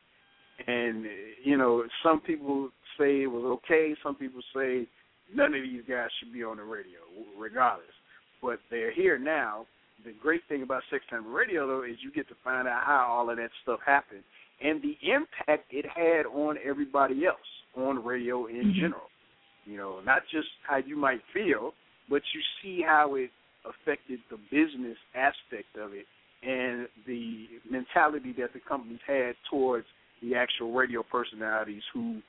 And, you know, some people say it was okay. Some people say none of these guys should be on the radio, regardless. But they're here now. The great thing about Sex Time Radio, though, is you get to find out how all of that stuff happened and the impact it had on everybody else on radio in Mhm. general. You know, not just how you might feel, but you see how it affected the business aspect of it and the mentality that the companies had towards the actual radio personalities who,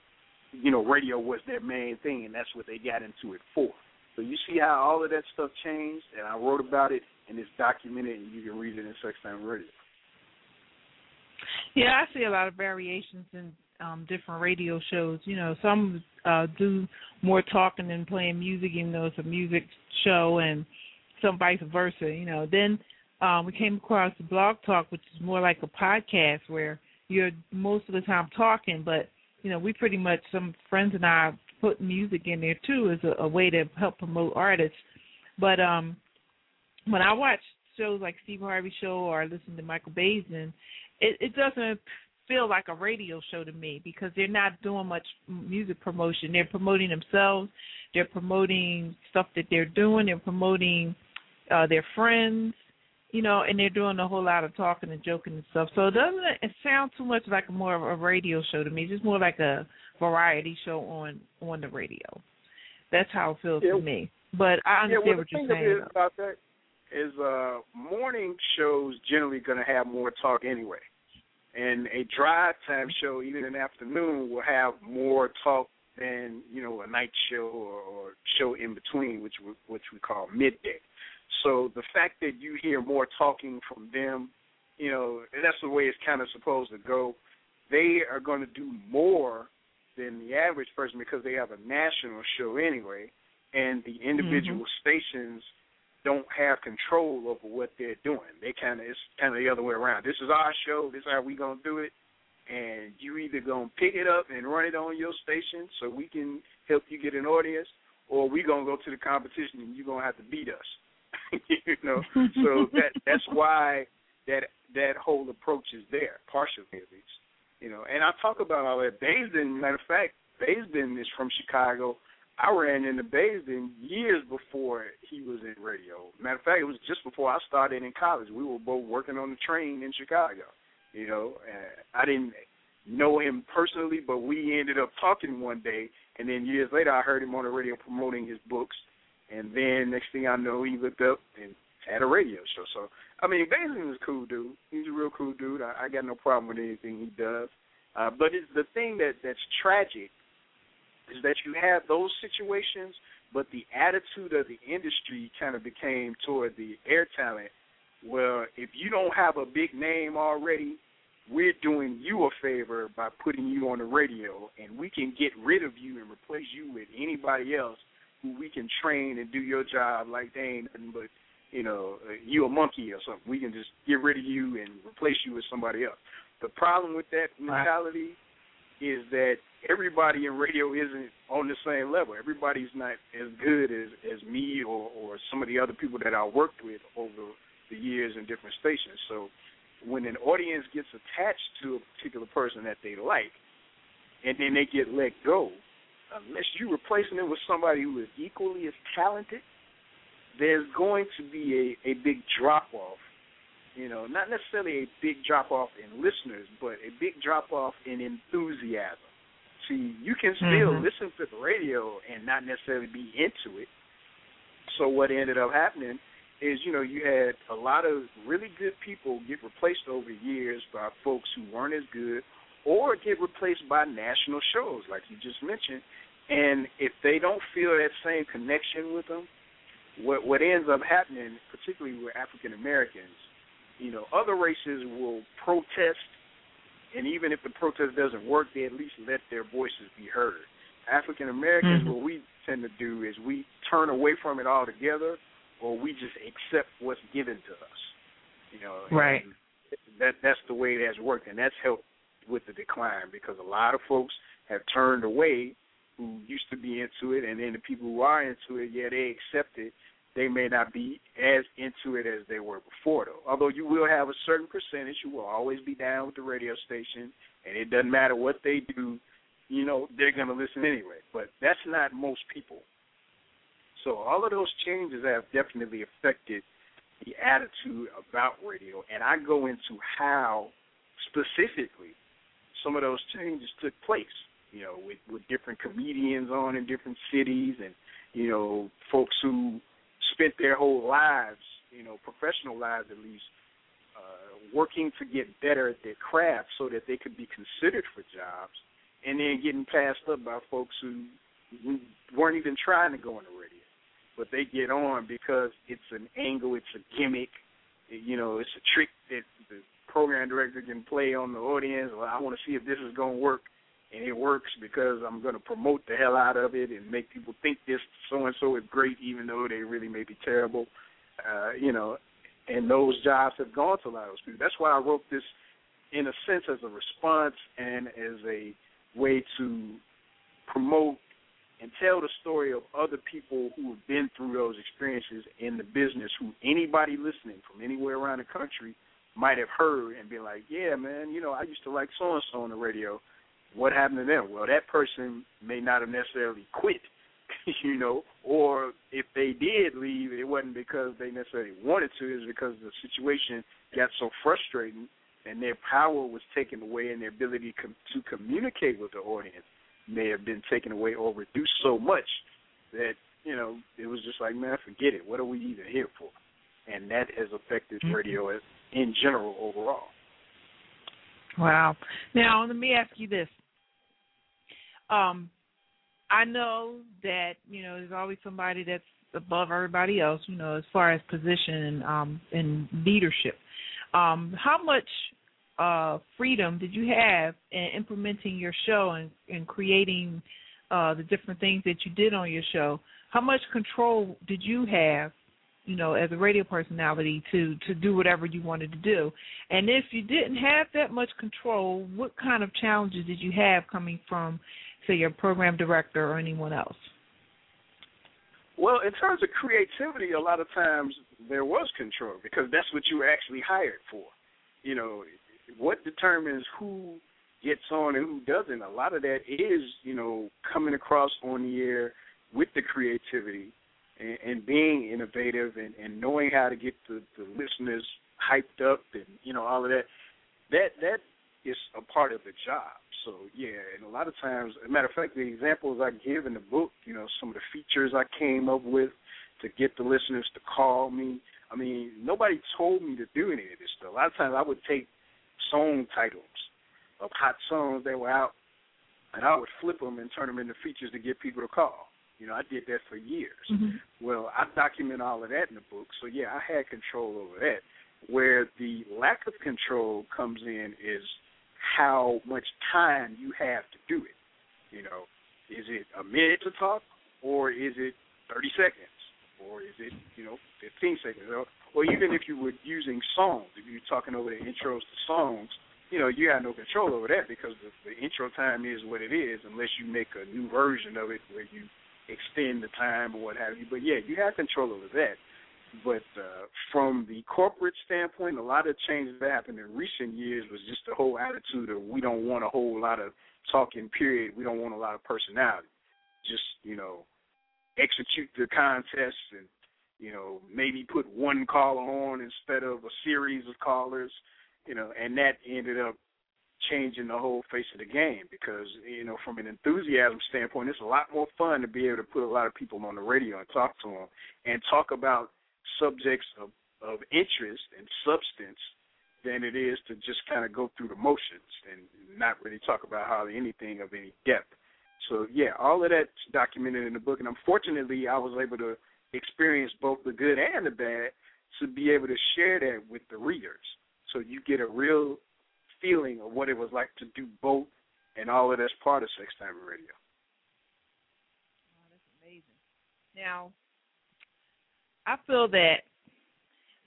you know, radio was their main thing and that's what they got into it for. So you see how all of that stuff changed, and I wrote about it, and it's documented, and you can read it in Sex Time Radio. Yeah, I see a lot of variations in um different radio shows. You know, some uh do more talking than playing music, even though it's a music show, and some vice versa. You know, then um we came across Blog Talk, which is more like a podcast where you're most of the time talking, but you know, we pretty much some friends and I put music in there too as a, a way to help promote artists. But um when I watch shows like Steve Harvey show or I listen to Michael Baisden, it, it doesn't feel like a radio show to me because they're not doing much music promotion. They're promoting themselves. They're promoting stuff that they're doing. They're promoting uh their friends, you know, and they're doing a whole lot of talking and joking and stuff. So it doesn't it sound too much like more of a radio show to me. It's just more like a variety show on on the radio. That's how it feels Yeah. to me. But I understand yeah, well, what you're saying. about that is uh morning shows generally going to have more talk anyway, and a drive time show, even in the afternoon, will have more talk than you know a night show or, or show in between, which we, which we call midday. So the fact that you hear more talking from them, you know, and that's the way it's kind of supposed to go. They are going to do more than the average person because they have a national show anyway, and the individual stations don't have control over what they're doing. They kind of it's kind of the other way around. This is our show. This is how we gonna do it, and you either gonna pick it up and run it on your station so we can help you get an audience, or we gonna go to the competition and you're gonna have to beat us. you know, so that that's why that that whole approach is there, partially at least. You know, and I talk about all that. Baisden, matter of fact, Baisden is from Chicago. I ran into Baisden years before he was in radio. Matter of fact, it was just before I started in college. We were both working on the train in Chicago. You know, uh, I didn't know him personally, but we ended up talking one day, and then years later, I heard him on the radio promoting his books, and then next thing I know, he looked up and had a radio show. So, I mean, Baisden is a cool dude. He's a real cool dude. I, I got no problem with anything he does. Uh, but it's the thing that that's tragic is that you have those situations, but the attitude of the industry kind of became toward the air talent. Well, if you don't have a big name already, we're doing you a favor by putting you on the radio, and we can get rid of you and replace you with anybody else who we can train and do your job like they ain't nothing but you know uh, you a monkey or something. We can just get rid of you and replace you with somebody else. The problem with that mentality is that everybody in radio isn't on the same level. Everybody's not as good as as me or or some of the other people that I worked with over the years in different stations. So when an audience gets attached to a particular person that they like, and then they get let go, unless you're replacing it with somebody who is equally as talented, there's going to be a, a big drop off. You know, not necessarily a big drop off in listeners, but a big drop off in enthusiasm. See, you can still Mhm. listen to the radio and not necessarily be into it. So what ended up happening is, you know, you had a lot of really good people get replaced over the years by folks who weren't as good or get replaced by national shows like you just mentioned. And if they don't feel that same connection with them, what what ends up happening, particularly with African Americans, you know, other races will protest and even if the protest doesn't work, they at least let their voices be heard. African Americans, Mhm. what we tend to do is we turn away from it altogether, or we just accept what's given to us. You know, Right. That that's the way it has worked, and that's helped with the decline because a lot of folks have turned away who used to be into it, and then the people who are into it, yeah, they accept it. They may not be as into it as they were before, though. Although you will have a certain percentage who will always be down with the radio station, and it doesn't matter what they do, you know, they're going to listen anyway. But that's not most people. So all of those changes have definitely affected the attitude about radio, and I go into how specifically some of those changes took place. You know, with with different comedians on in different cities, and you know, folks who spent their whole lives, you know, professional lives at least, uh, working to get better at their craft so that they could be considered for jobs, and then getting passed up by folks who, weren't even trying to go the radio, but they get on because it's an angle, it's a gimmick, you know, it's a trick that the program director can play on the audience. Well, I want to see if this is going to work, and it works because I'm going to promote the hell out of it and make people think this so and so is great, even though they really may be terrible. Uh, you know, and those jobs have gone to a lot of those people. That's why I wrote this in a sense as a response and as a way to promote and tell the story of other people who have been through those experiences in the business who anybody listening from anywhere around the country might have heard and be like, Yeah, man, you know, I used to like so and so on the radio. What happened to them? Well, that person may not have necessarily quit, you know, or if they did leave, it wasn't because they necessarily wanted to, it was because the situation got so frustrating and their power was taken away and their ability com- to communicate with the audience may have been taken away or reduced so much that you know it was just like man forget it what are we even here for and that has affected Mm-hmm. radio as in general overall Wow. Now let me ask you this. Um, I know that you know there's always somebody that's above everybody else. You know, as far as position and um, and leadership. Um, how much uh, freedom did you have in implementing your show and, and creating uh, the different things that you did on your show? How much control did you have you know, as a radio personality to to do whatever you wanted to do. And if you didn't have that much control, what kind of challenges did you have coming from, say, your program director or anyone else? Well, in terms of creativity, a lot of times there was control because that's what you were actually hired for. You know, what determines who gets on and who doesn't, a lot of that is, you know, coming across on the air with the creativity and, being innovative and, and knowing how to get the, the listeners hyped up and, you know, all of that. That that is a part of the job. So yeah, and a lot of times, as a matter of fact, the examples I give in the book, you know, some of the features I came up with to get the listeners to call me. I mean, nobody told me to do any of this stuff. A lot of times, I would take song titles of hot songs that were out, and I would flip them and turn them into features to get people to call. You know, I did that for years. Mm-hmm. Well, I document all of that in the book, so yeah, I had control over that. Where the lack of control comes in is how much time you have to do it. You know, is it a minute to talk, or is it 30 seconds, or is it you know 15 seconds, or, or even if you were using songs, if you're talking over the intros to songs, you know you have no control over that because the, the intro time is what it is, unless you make a new version of it where you extend the time or what have you. But yeah, you have control over that. But uh, from the corporate standpoint, a lot of changes that happened in recent years was just the whole attitude of we don't want a whole lot of talking. Period. We don't want a lot of personality. Just you know, execute the contest and you know maybe put one caller on instead of a series of callers. You know, and that ended up changing the whole face of the game because you know from an enthusiasm standpoint it's a lot more fun to be able to put a lot of people on the radio and talk to them and talk about subjects of of interest and substance than it is to just kind of go through the motions and not really talk about hardly anything of any depth. So yeah all of that's documented in the book and unfortunately i was able to experience both the good and the bad to be able to share that with the readers. So you get a real feeling of what it was like to do both, and all of that's part of Sex Time Radio. Wow, that's amazing. Now, I feel that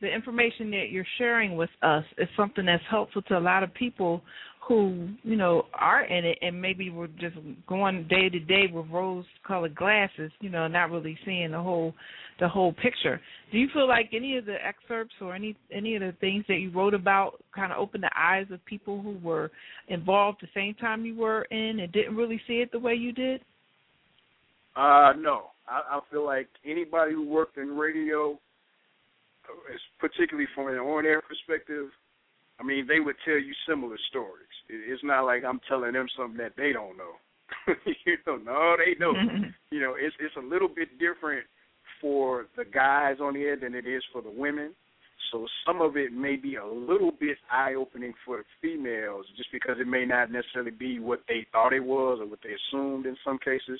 the information that you're sharing with us is something that's helpful to a lot of people who, you know, are in it and maybe we're just going day to day with rose colored glasses, you know, not really seeing the whole the whole picture. Do you feel like any of the excerpts or any any of the things that you wrote about kind of opened the eyes of people who were involved the same time you were in and didn't really see it the way you did? Uh, no, I, I feel like anybody who worked in radio, particularly from an on-air perspective, I mean, they would tell you similar stories. It's not like I'm telling them something that they don't know. you know, no, they know. you know, it's it's a little bit different for the guys on the air than it is for the women. So some of it may be a little bit eye opening for the females just because it may not necessarily be what they thought it was or what they assumed in some cases.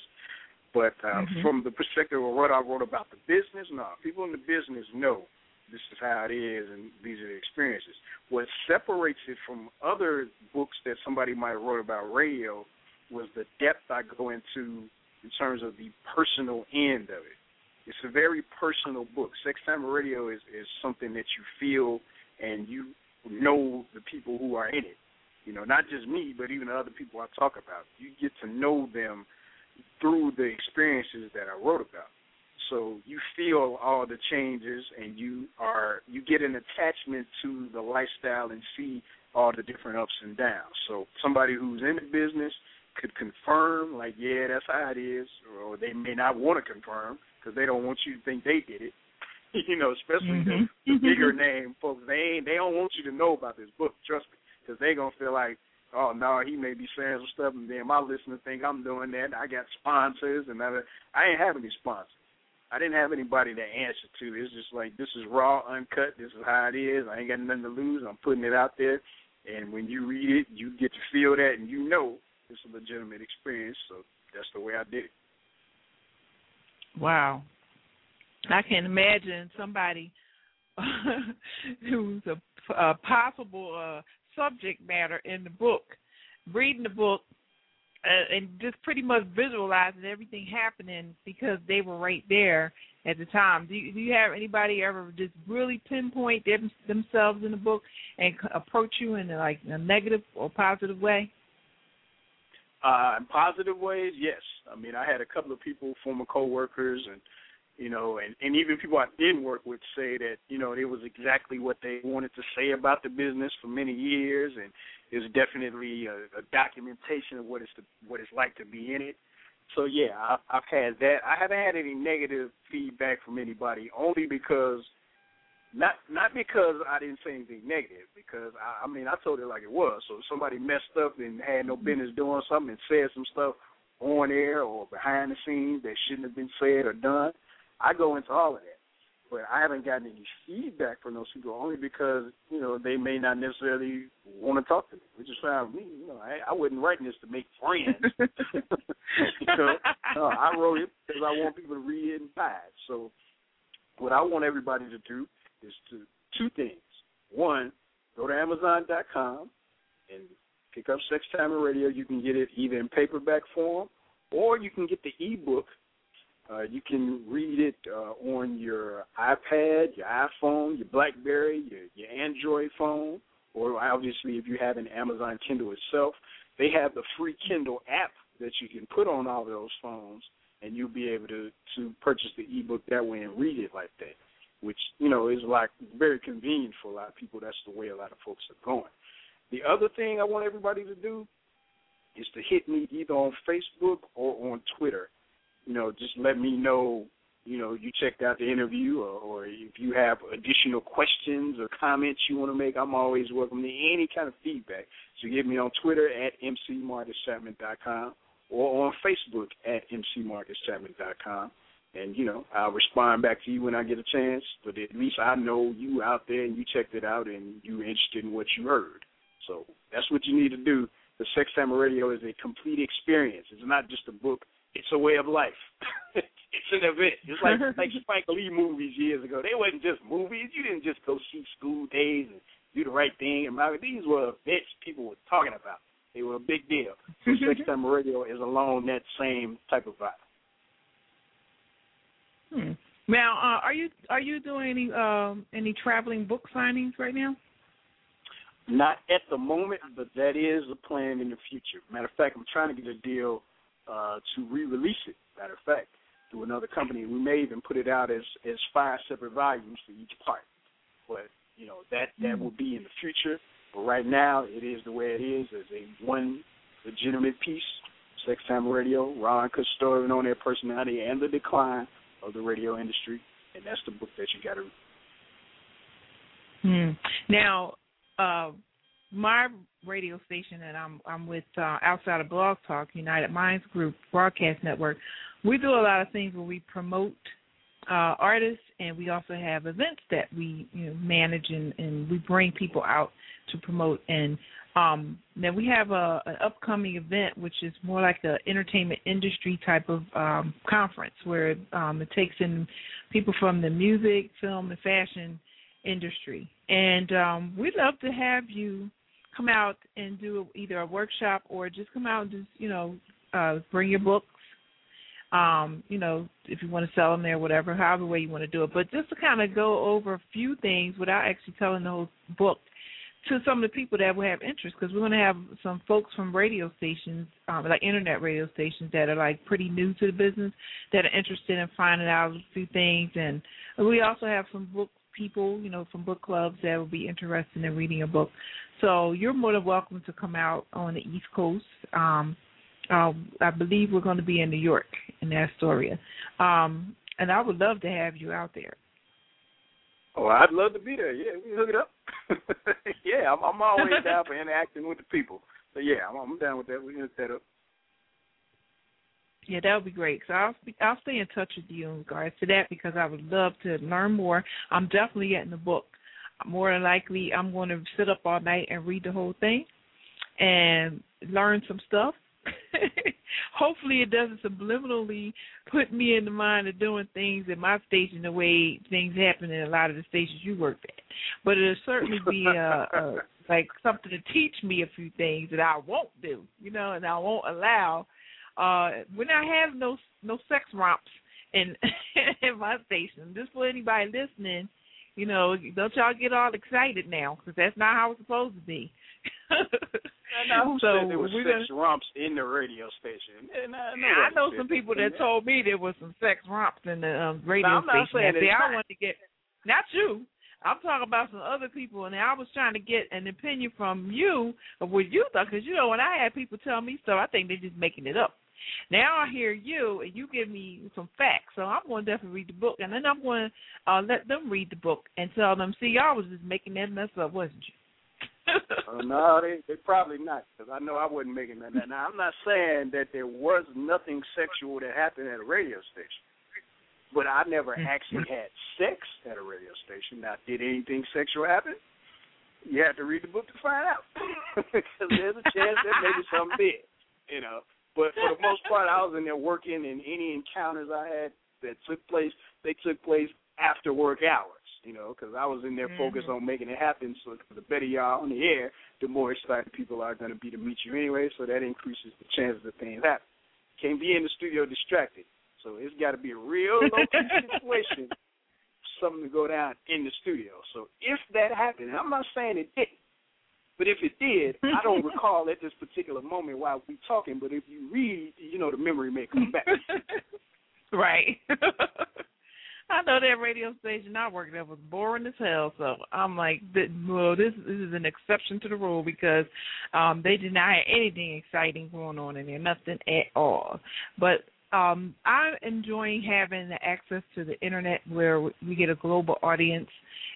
But uh, Mhm. from the perspective of what I wrote about the business, no, people in the business know this is how it is and these are the experiences. What separates it from other books that somebody might have wrote about radio was the depth I go into in terms of the personal end of it. It's a very personal book. Sex Time Radio is, is something that you feel and you know the people who are in it. You know, not just me, but even the other people I talk about. You get to know them, through the experiences that I wrote about. So you feel all the changes, and you are you get an attachment to the lifestyle and see all the different ups and downs. So somebody who's in the business could confirm, like, yeah, that's how it is, or they may not want to confirm because they don't want you to think they did it. you know, especially Mhm. the, the bigger name folks. They ain't, they don't want you to know about this book. Trust me, because they gonna feel like, oh no, he may be saying some stuff, and then my listeners think I'm doing that. I got sponsors, and I, I ain't have any sponsors. I didn't have anybody to answer to. It's just like this is raw, uncut. This is how it is. I ain't got nothing to lose. I'm putting it out there, and when you read it, you get to feel that, and you know it's a legitimate experience. So that's the way I did it. Wow. I can imagine somebody who's a, a possible uh, subject matter in the book, reading the book, uh, and just pretty much visualizing everything happening because they were right there at the time. Do you, do you have anybody ever just really pinpoint them, themselves in the book and c- approach you in like a negative or positive way? Uh, in positive ways, yes. I mean, I had a couple of people, former coworkers, and you know, and and even people I didn't work with say that you know it was exactly what they wanted to say about the business for many years, and it's definitely a, a documentation of what it's what it's like to be in it. So yeah, I, I've had that. I haven't had any negative feedback from anybody, only because not not because I didn't say anything negative, because I, I mean I told it like it was. So if somebody messed up and had no business doing something and said some stuff on air or behind the scenes that shouldn't have been said or done, I go into all of that. But I haven't gotten any feedback from those people only because you know they may not necessarily want to talk to me, which is fine with me. You know, I, I wasn't writing this to make friends. you know, no, I wrote it because I want people to read it and buy it. So, what I want everybody to do is to two things. One, go to Amazon.com and pick up Sex Time Radio. You can get it either in paperback form or you can get the ebook. Uh, you can read it uh, on your iPad, your iPhone, your BlackBerry, your, your Android phone, or obviously if you have an Amazon Kindle itself. They have the free Kindle app that you can put on all those phones, and you'll be able to to purchase the ebook that way and read it like that which you know is like very convenient for a lot of people. That's the way a lot of folks are going. The other thing I want everybody to do is to hit me either on Facebook or on Twitter. You know, just let me know. You know, you checked out the interview, or, or if you have additional questions or comments you want to make, I'm always welcome to any kind of feedback. So get me on Twitter at mcmarcuschapman.com or on Facebook at mcmarcuschapman.com and you know I'll respond back to you when I get a chance. But at least I know you out there and you checked it out and you're interested in what you heard. So that's what you need to do. The Sex Time Radio is a complete experience. It's not just a book. It's a way of life. it's an event. It's like like Spike Lee movies years ago. They wasn't just movies. You didn't just go see School Daze and do the right thing. And these were events people were talking about. They were a big deal. So Sex Time Radio is along that same type of vibe. Hmm. Now, uh, are you are you doing any um, any traveling book signings right now? Not at the moment, but that is a plan in the future. Matter of fact, I'm trying to get a deal uh, to re-release it. Matter of fact, through another company, we may even put it out as as five separate volumes for each part. But you know that that will be in the future. But right now, it is the way it is as a one legitimate piece. Sex Time Radio, Raw Uncut Story of an On-Air personality and the decline of the radio industry, and that's the book that you got to read. Hmm. Now, uh, my radio station that I'm I'm with uh, outside of Blog Talk, United Minds Group Broadcast Network, we do a lot of things where we promote uh, artists, and we also have events that we you know, manage and, and we bring people out to promote. And um, then we have a an upcoming event which is more like a entertainment industry type of um, conference where um, it takes in people from the music, film, and fashion industry. And um, we'd love to have you come out and do either a workshop or just come out and just you know uh, bring your books. Um, you know, if you want to sell them there, whatever, however way you want to do it. But just to kind of go over a few things without actually telling the whole book to some of the people that will have interest because we're going to have some folks from radio stations, um, like internet radio stations that are like pretty new to the business that are interested in finding out a few things, and we also have some book people, you know, from book clubs that will be interested in reading a book. So you're more than welcome to come out on the East Coast. Um, uh, I believe we're going to be in New York in Astoria, um, and I would love to have you out there. Oh, I'd love to be there. Yeah, we can hook it up. yeah, I'm, I'm always down for interacting with the people. So yeah, I'm, I'm down with that. We can hook that up. Yeah, that would be great. So I'll I'll stay in touch with you in regards to that because I would love to learn more. I'm definitely getting the book. More than likely, I'm going to sit up all night and read the whole thing and learn some stuff. Hopefully, it doesn't subliminally put me in the mind of doing things at my station the way things happen in a lot of the stations you worked at. But it'll certainly be uh, a like something to teach me a few things that I won't do, you know, and I won't allow. Uh, we're not having no no sex romps in in my station. Just for anybody listening, you know, don't y'all get all excited now because that's not how it's supposed to be. Now, who so said there was we're sex gonna- romps in the radio station? And I, I know some people that told me there was some sex romps in the um, radio station. I'm not station. saying See, I not. wanted to get not you. I'm talking about some other people, and I was trying to get an opinion from you of what you thought. Because you know, when I had people tell me stuff, I think they're just making it up. Now I hear you, and you give me some facts, so I'm going to definitely read the book, and then I'm going to uh, let them read the book and tell them, see, y'all was just making that mess up, wasn't you? Uh, no, they they probably not because I know I wasn't making that. Now I'm not saying that there was nothing sexual that happened at a radio station, but I never actually had sex at a radio station. Now, did anything sexual happen? You have to read the book to find out because there's a chance that maybe something did, you know. But for the most part, I was in there working, and any encounters I had that took place, they took place after work hours you know, because I was in there focused mm-hmm. on making it happen. So the better are on the air, the more excited people are going to be to meet you anyway. So that increases the chances of things happen. Can't be in the studio distracted. So it's got to be a real low situation, something to go down in the studio. So if that happened, I'm not saying it didn't, but if it did, I don't recall at this particular moment while we talking. But if you read, you know, the memory may come back. right. I know that radio station I worked at was boring as hell, so I'm like, well, this this is an exception to the rule because um they did not have anything exciting going on in there, nothing at all. But um I'm enjoying having the access to the internet where we get a global audience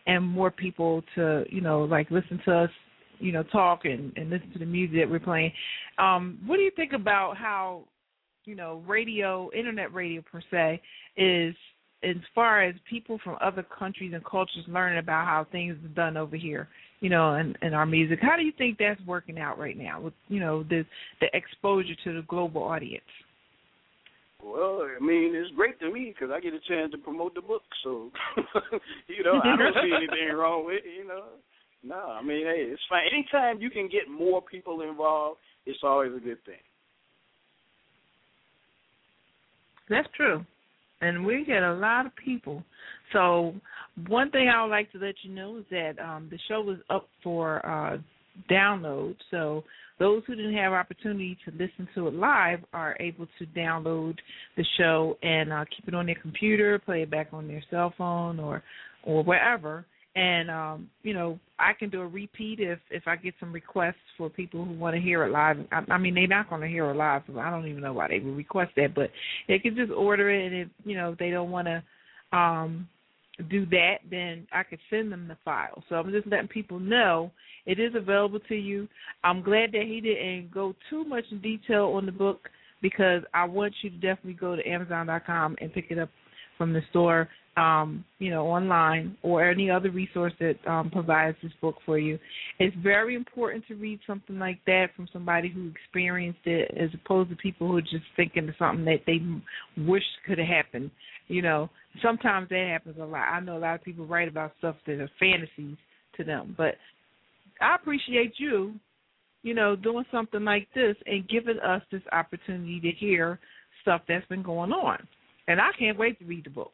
and more people to, you know, like listen to us, you know, talk and, and listen to the music that we're playing. Um, what do you think about how, you know, radio, internet radio per se, is as far as people from other countries and cultures learning about how things are done over here, you know, and, and our music. How do you think that's working out right now with, you know, the the exposure to the global audience? Well, I mean, it's great to me because I get a chance to promote the book. So, you know, I don't see anything wrong with it. You know, no, I mean, hey, it's fine. Anytime you can get more people involved, it's always a good thing. That's true. And we get a lot of people. So one thing I would like to let you know is that um, the show is up for uh, download. So those who didn't have opportunity to listen to it live are able to download the show and uh, keep it on their computer, play it back on their cell phone or or wherever. And um, you know, I can do a repeat if if I get some requests for people who want to hear it live. I, I mean, they're not going to hear it live. I don't even know why they would request that, but they can just order it. And if you know if they don't want to um, do that, then I could send them the file. So I'm just letting people know it is available to you. I'm glad that he didn't go too much in detail on the book because I want you to definitely go to Amazon.com and pick it up from the store, um, you know, online or any other resource that um, provides this book for you. It's very important to read something like that from somebody who experienced it, as opposed to people who are just thinking of something that they wish could have happened. You know, sometimes that happens a lot. I know a lot of people write about stuff that are fantasies to them, but I appreciate you, you know, doing something like this and giving us this opportunity to hear stuff that's been going on. And I can't wait to read the book.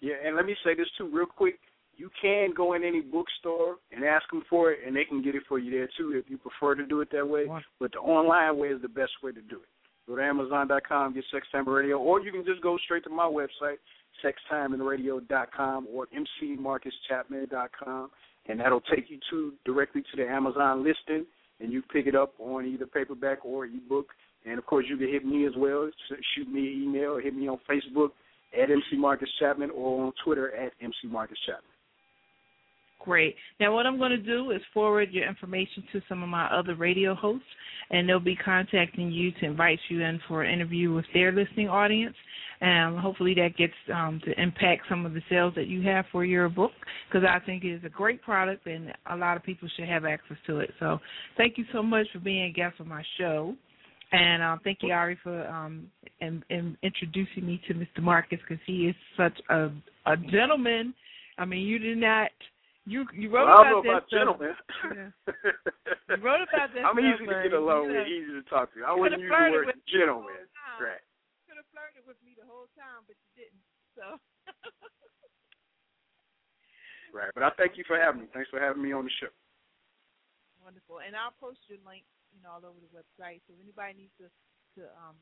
Yeah, and let me say this too, real quick. you can go in any bookstore and ask them for it, and they can get it for you there too if you prefer to do it that way. But the online way is the best way to do it. Go to Amazon.com, get Sex Time Radio, or you can just go straight to my website, sextimeandradio.com or mcmarcuschapman.com, and that'll take you to directly to the Amazon listing, and you pick it up on either paperback or ebook. And of course, you can hit me as well. Shoot me an email, hit me on Facebook at MC Marcus Chapman, or on Twitter at MC Marcus Chapman. Great. Now, what I'm going to do is forward your information to some of my other radio hosts, and they'll be contacting you to invite you in for an interview with their listening audience. And hopefully, that gets um, to impact some of the sales that you have for your book, because I think it is a great product, and a lot of people should have access to it. So, thank you so much for being a guest on my show. And uh, thank you, Ari, for um, in, in introducing me to Mr. Marcus because he is such a, a gentleman. I mean, you did not you you wrote well, about, about gentlemen. Yeah. you wrote about this. I'm easy to get along with, easy to talk to. I wouldn't use the word gentleman. Right. You could have flirted with me the whole time, but you didn't. So. right, but I thank you for having me. Thanks for having me on the show. Wonderful, and I'll post your link, you know, all over the website. So if anybody needs to to um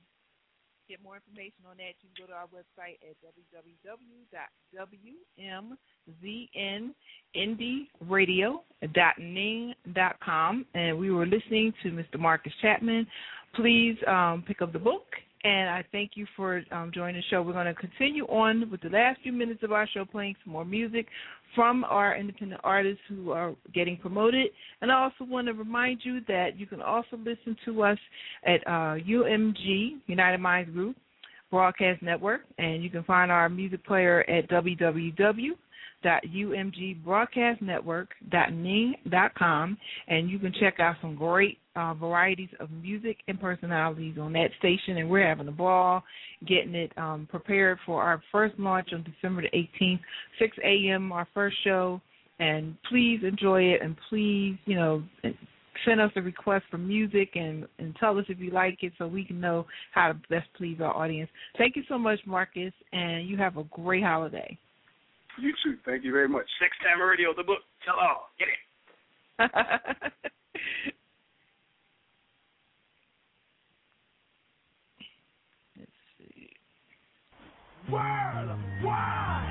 get more information on that, you can go to our website at www.wmzindyradio.ning.com. And we were listening to Mr. Marcus Chapman. Please um, pick up the book. And I thank you for um, joining the show. We're going to continue on with the last few minutes of our show, playing some more music from our independent artists who are getting promoted. And I also want to remind you that you can also listen to us at uh, UMG, United Minds Group Broadcast Network, and you can find our music player at www.umgbroadcastnetwork.ning.com, and you can check out some great uh, varieties of music and personalities on that station, and we're having a ball getting it um, prepared for our first launch on December the 18th, 6 a.m. Our first show, and please enjoy it, and please, you know, send us a request for music and and tell us if you like it, so we can know how to best please our audience. Thank you so much, Marcus, and you have a great holiday. You too. Thank you very much. Sex Time Radio, the book. Tell all. Get it. Let's see. Worldwide. Love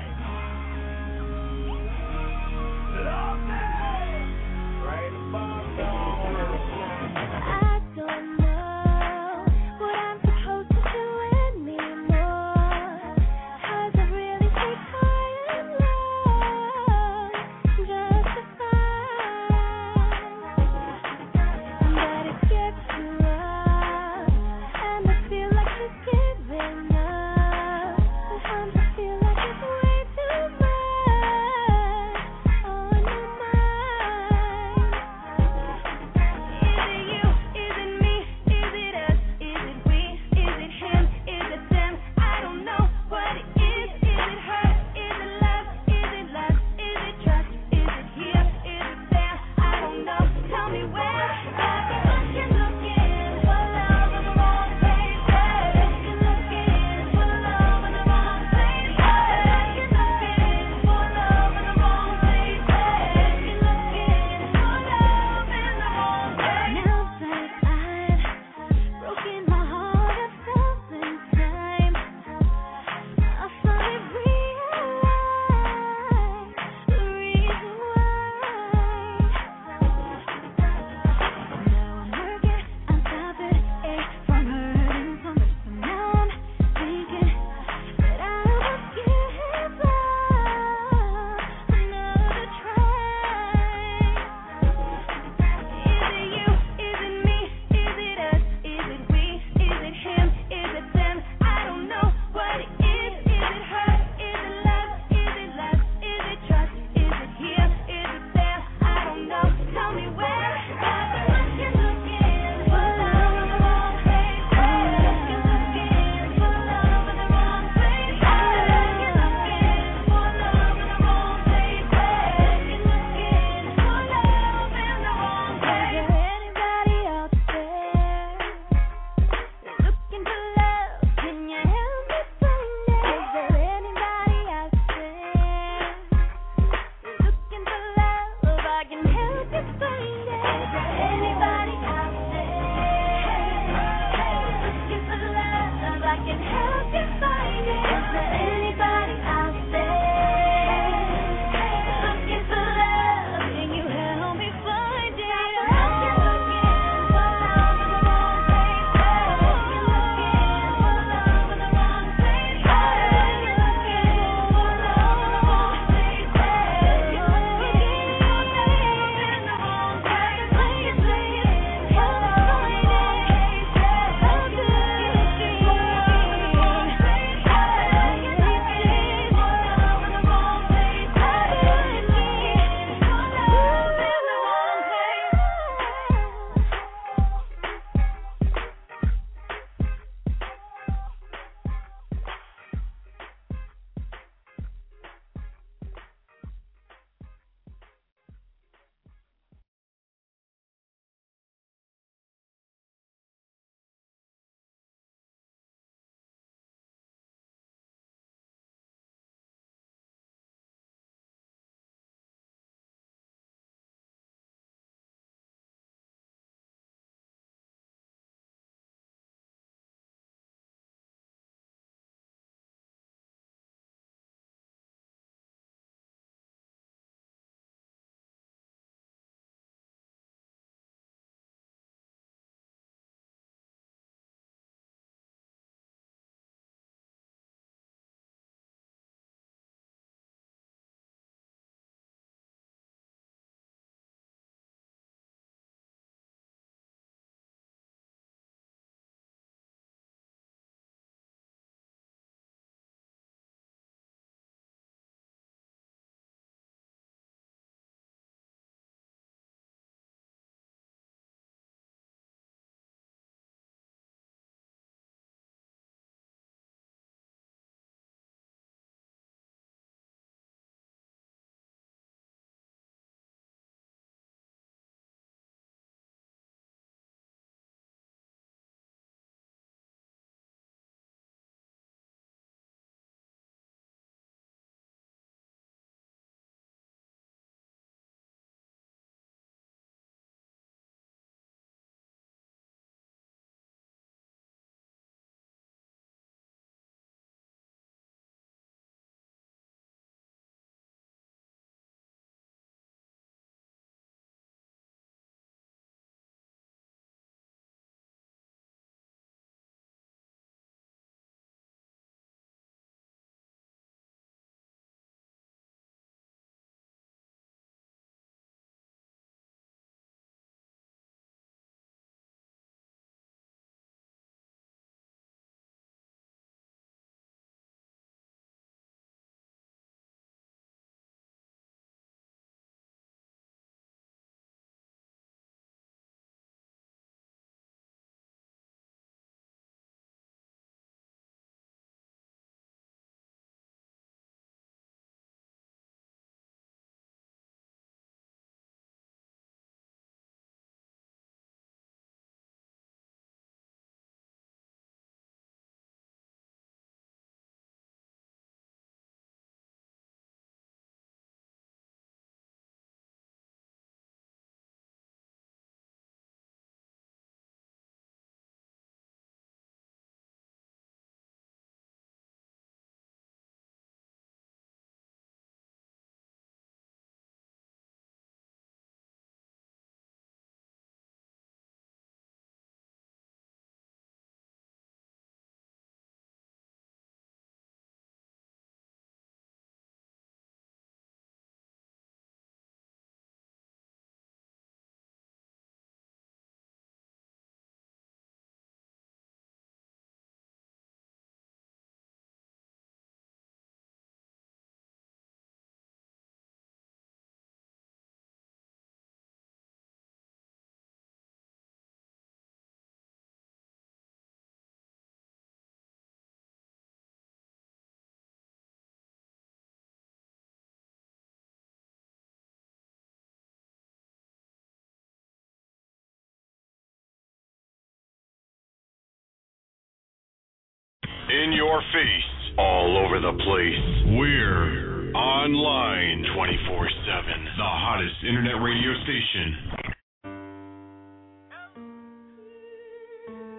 in your face, all over the place. We're online 24 7, the hottest internet radio station.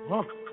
Huh.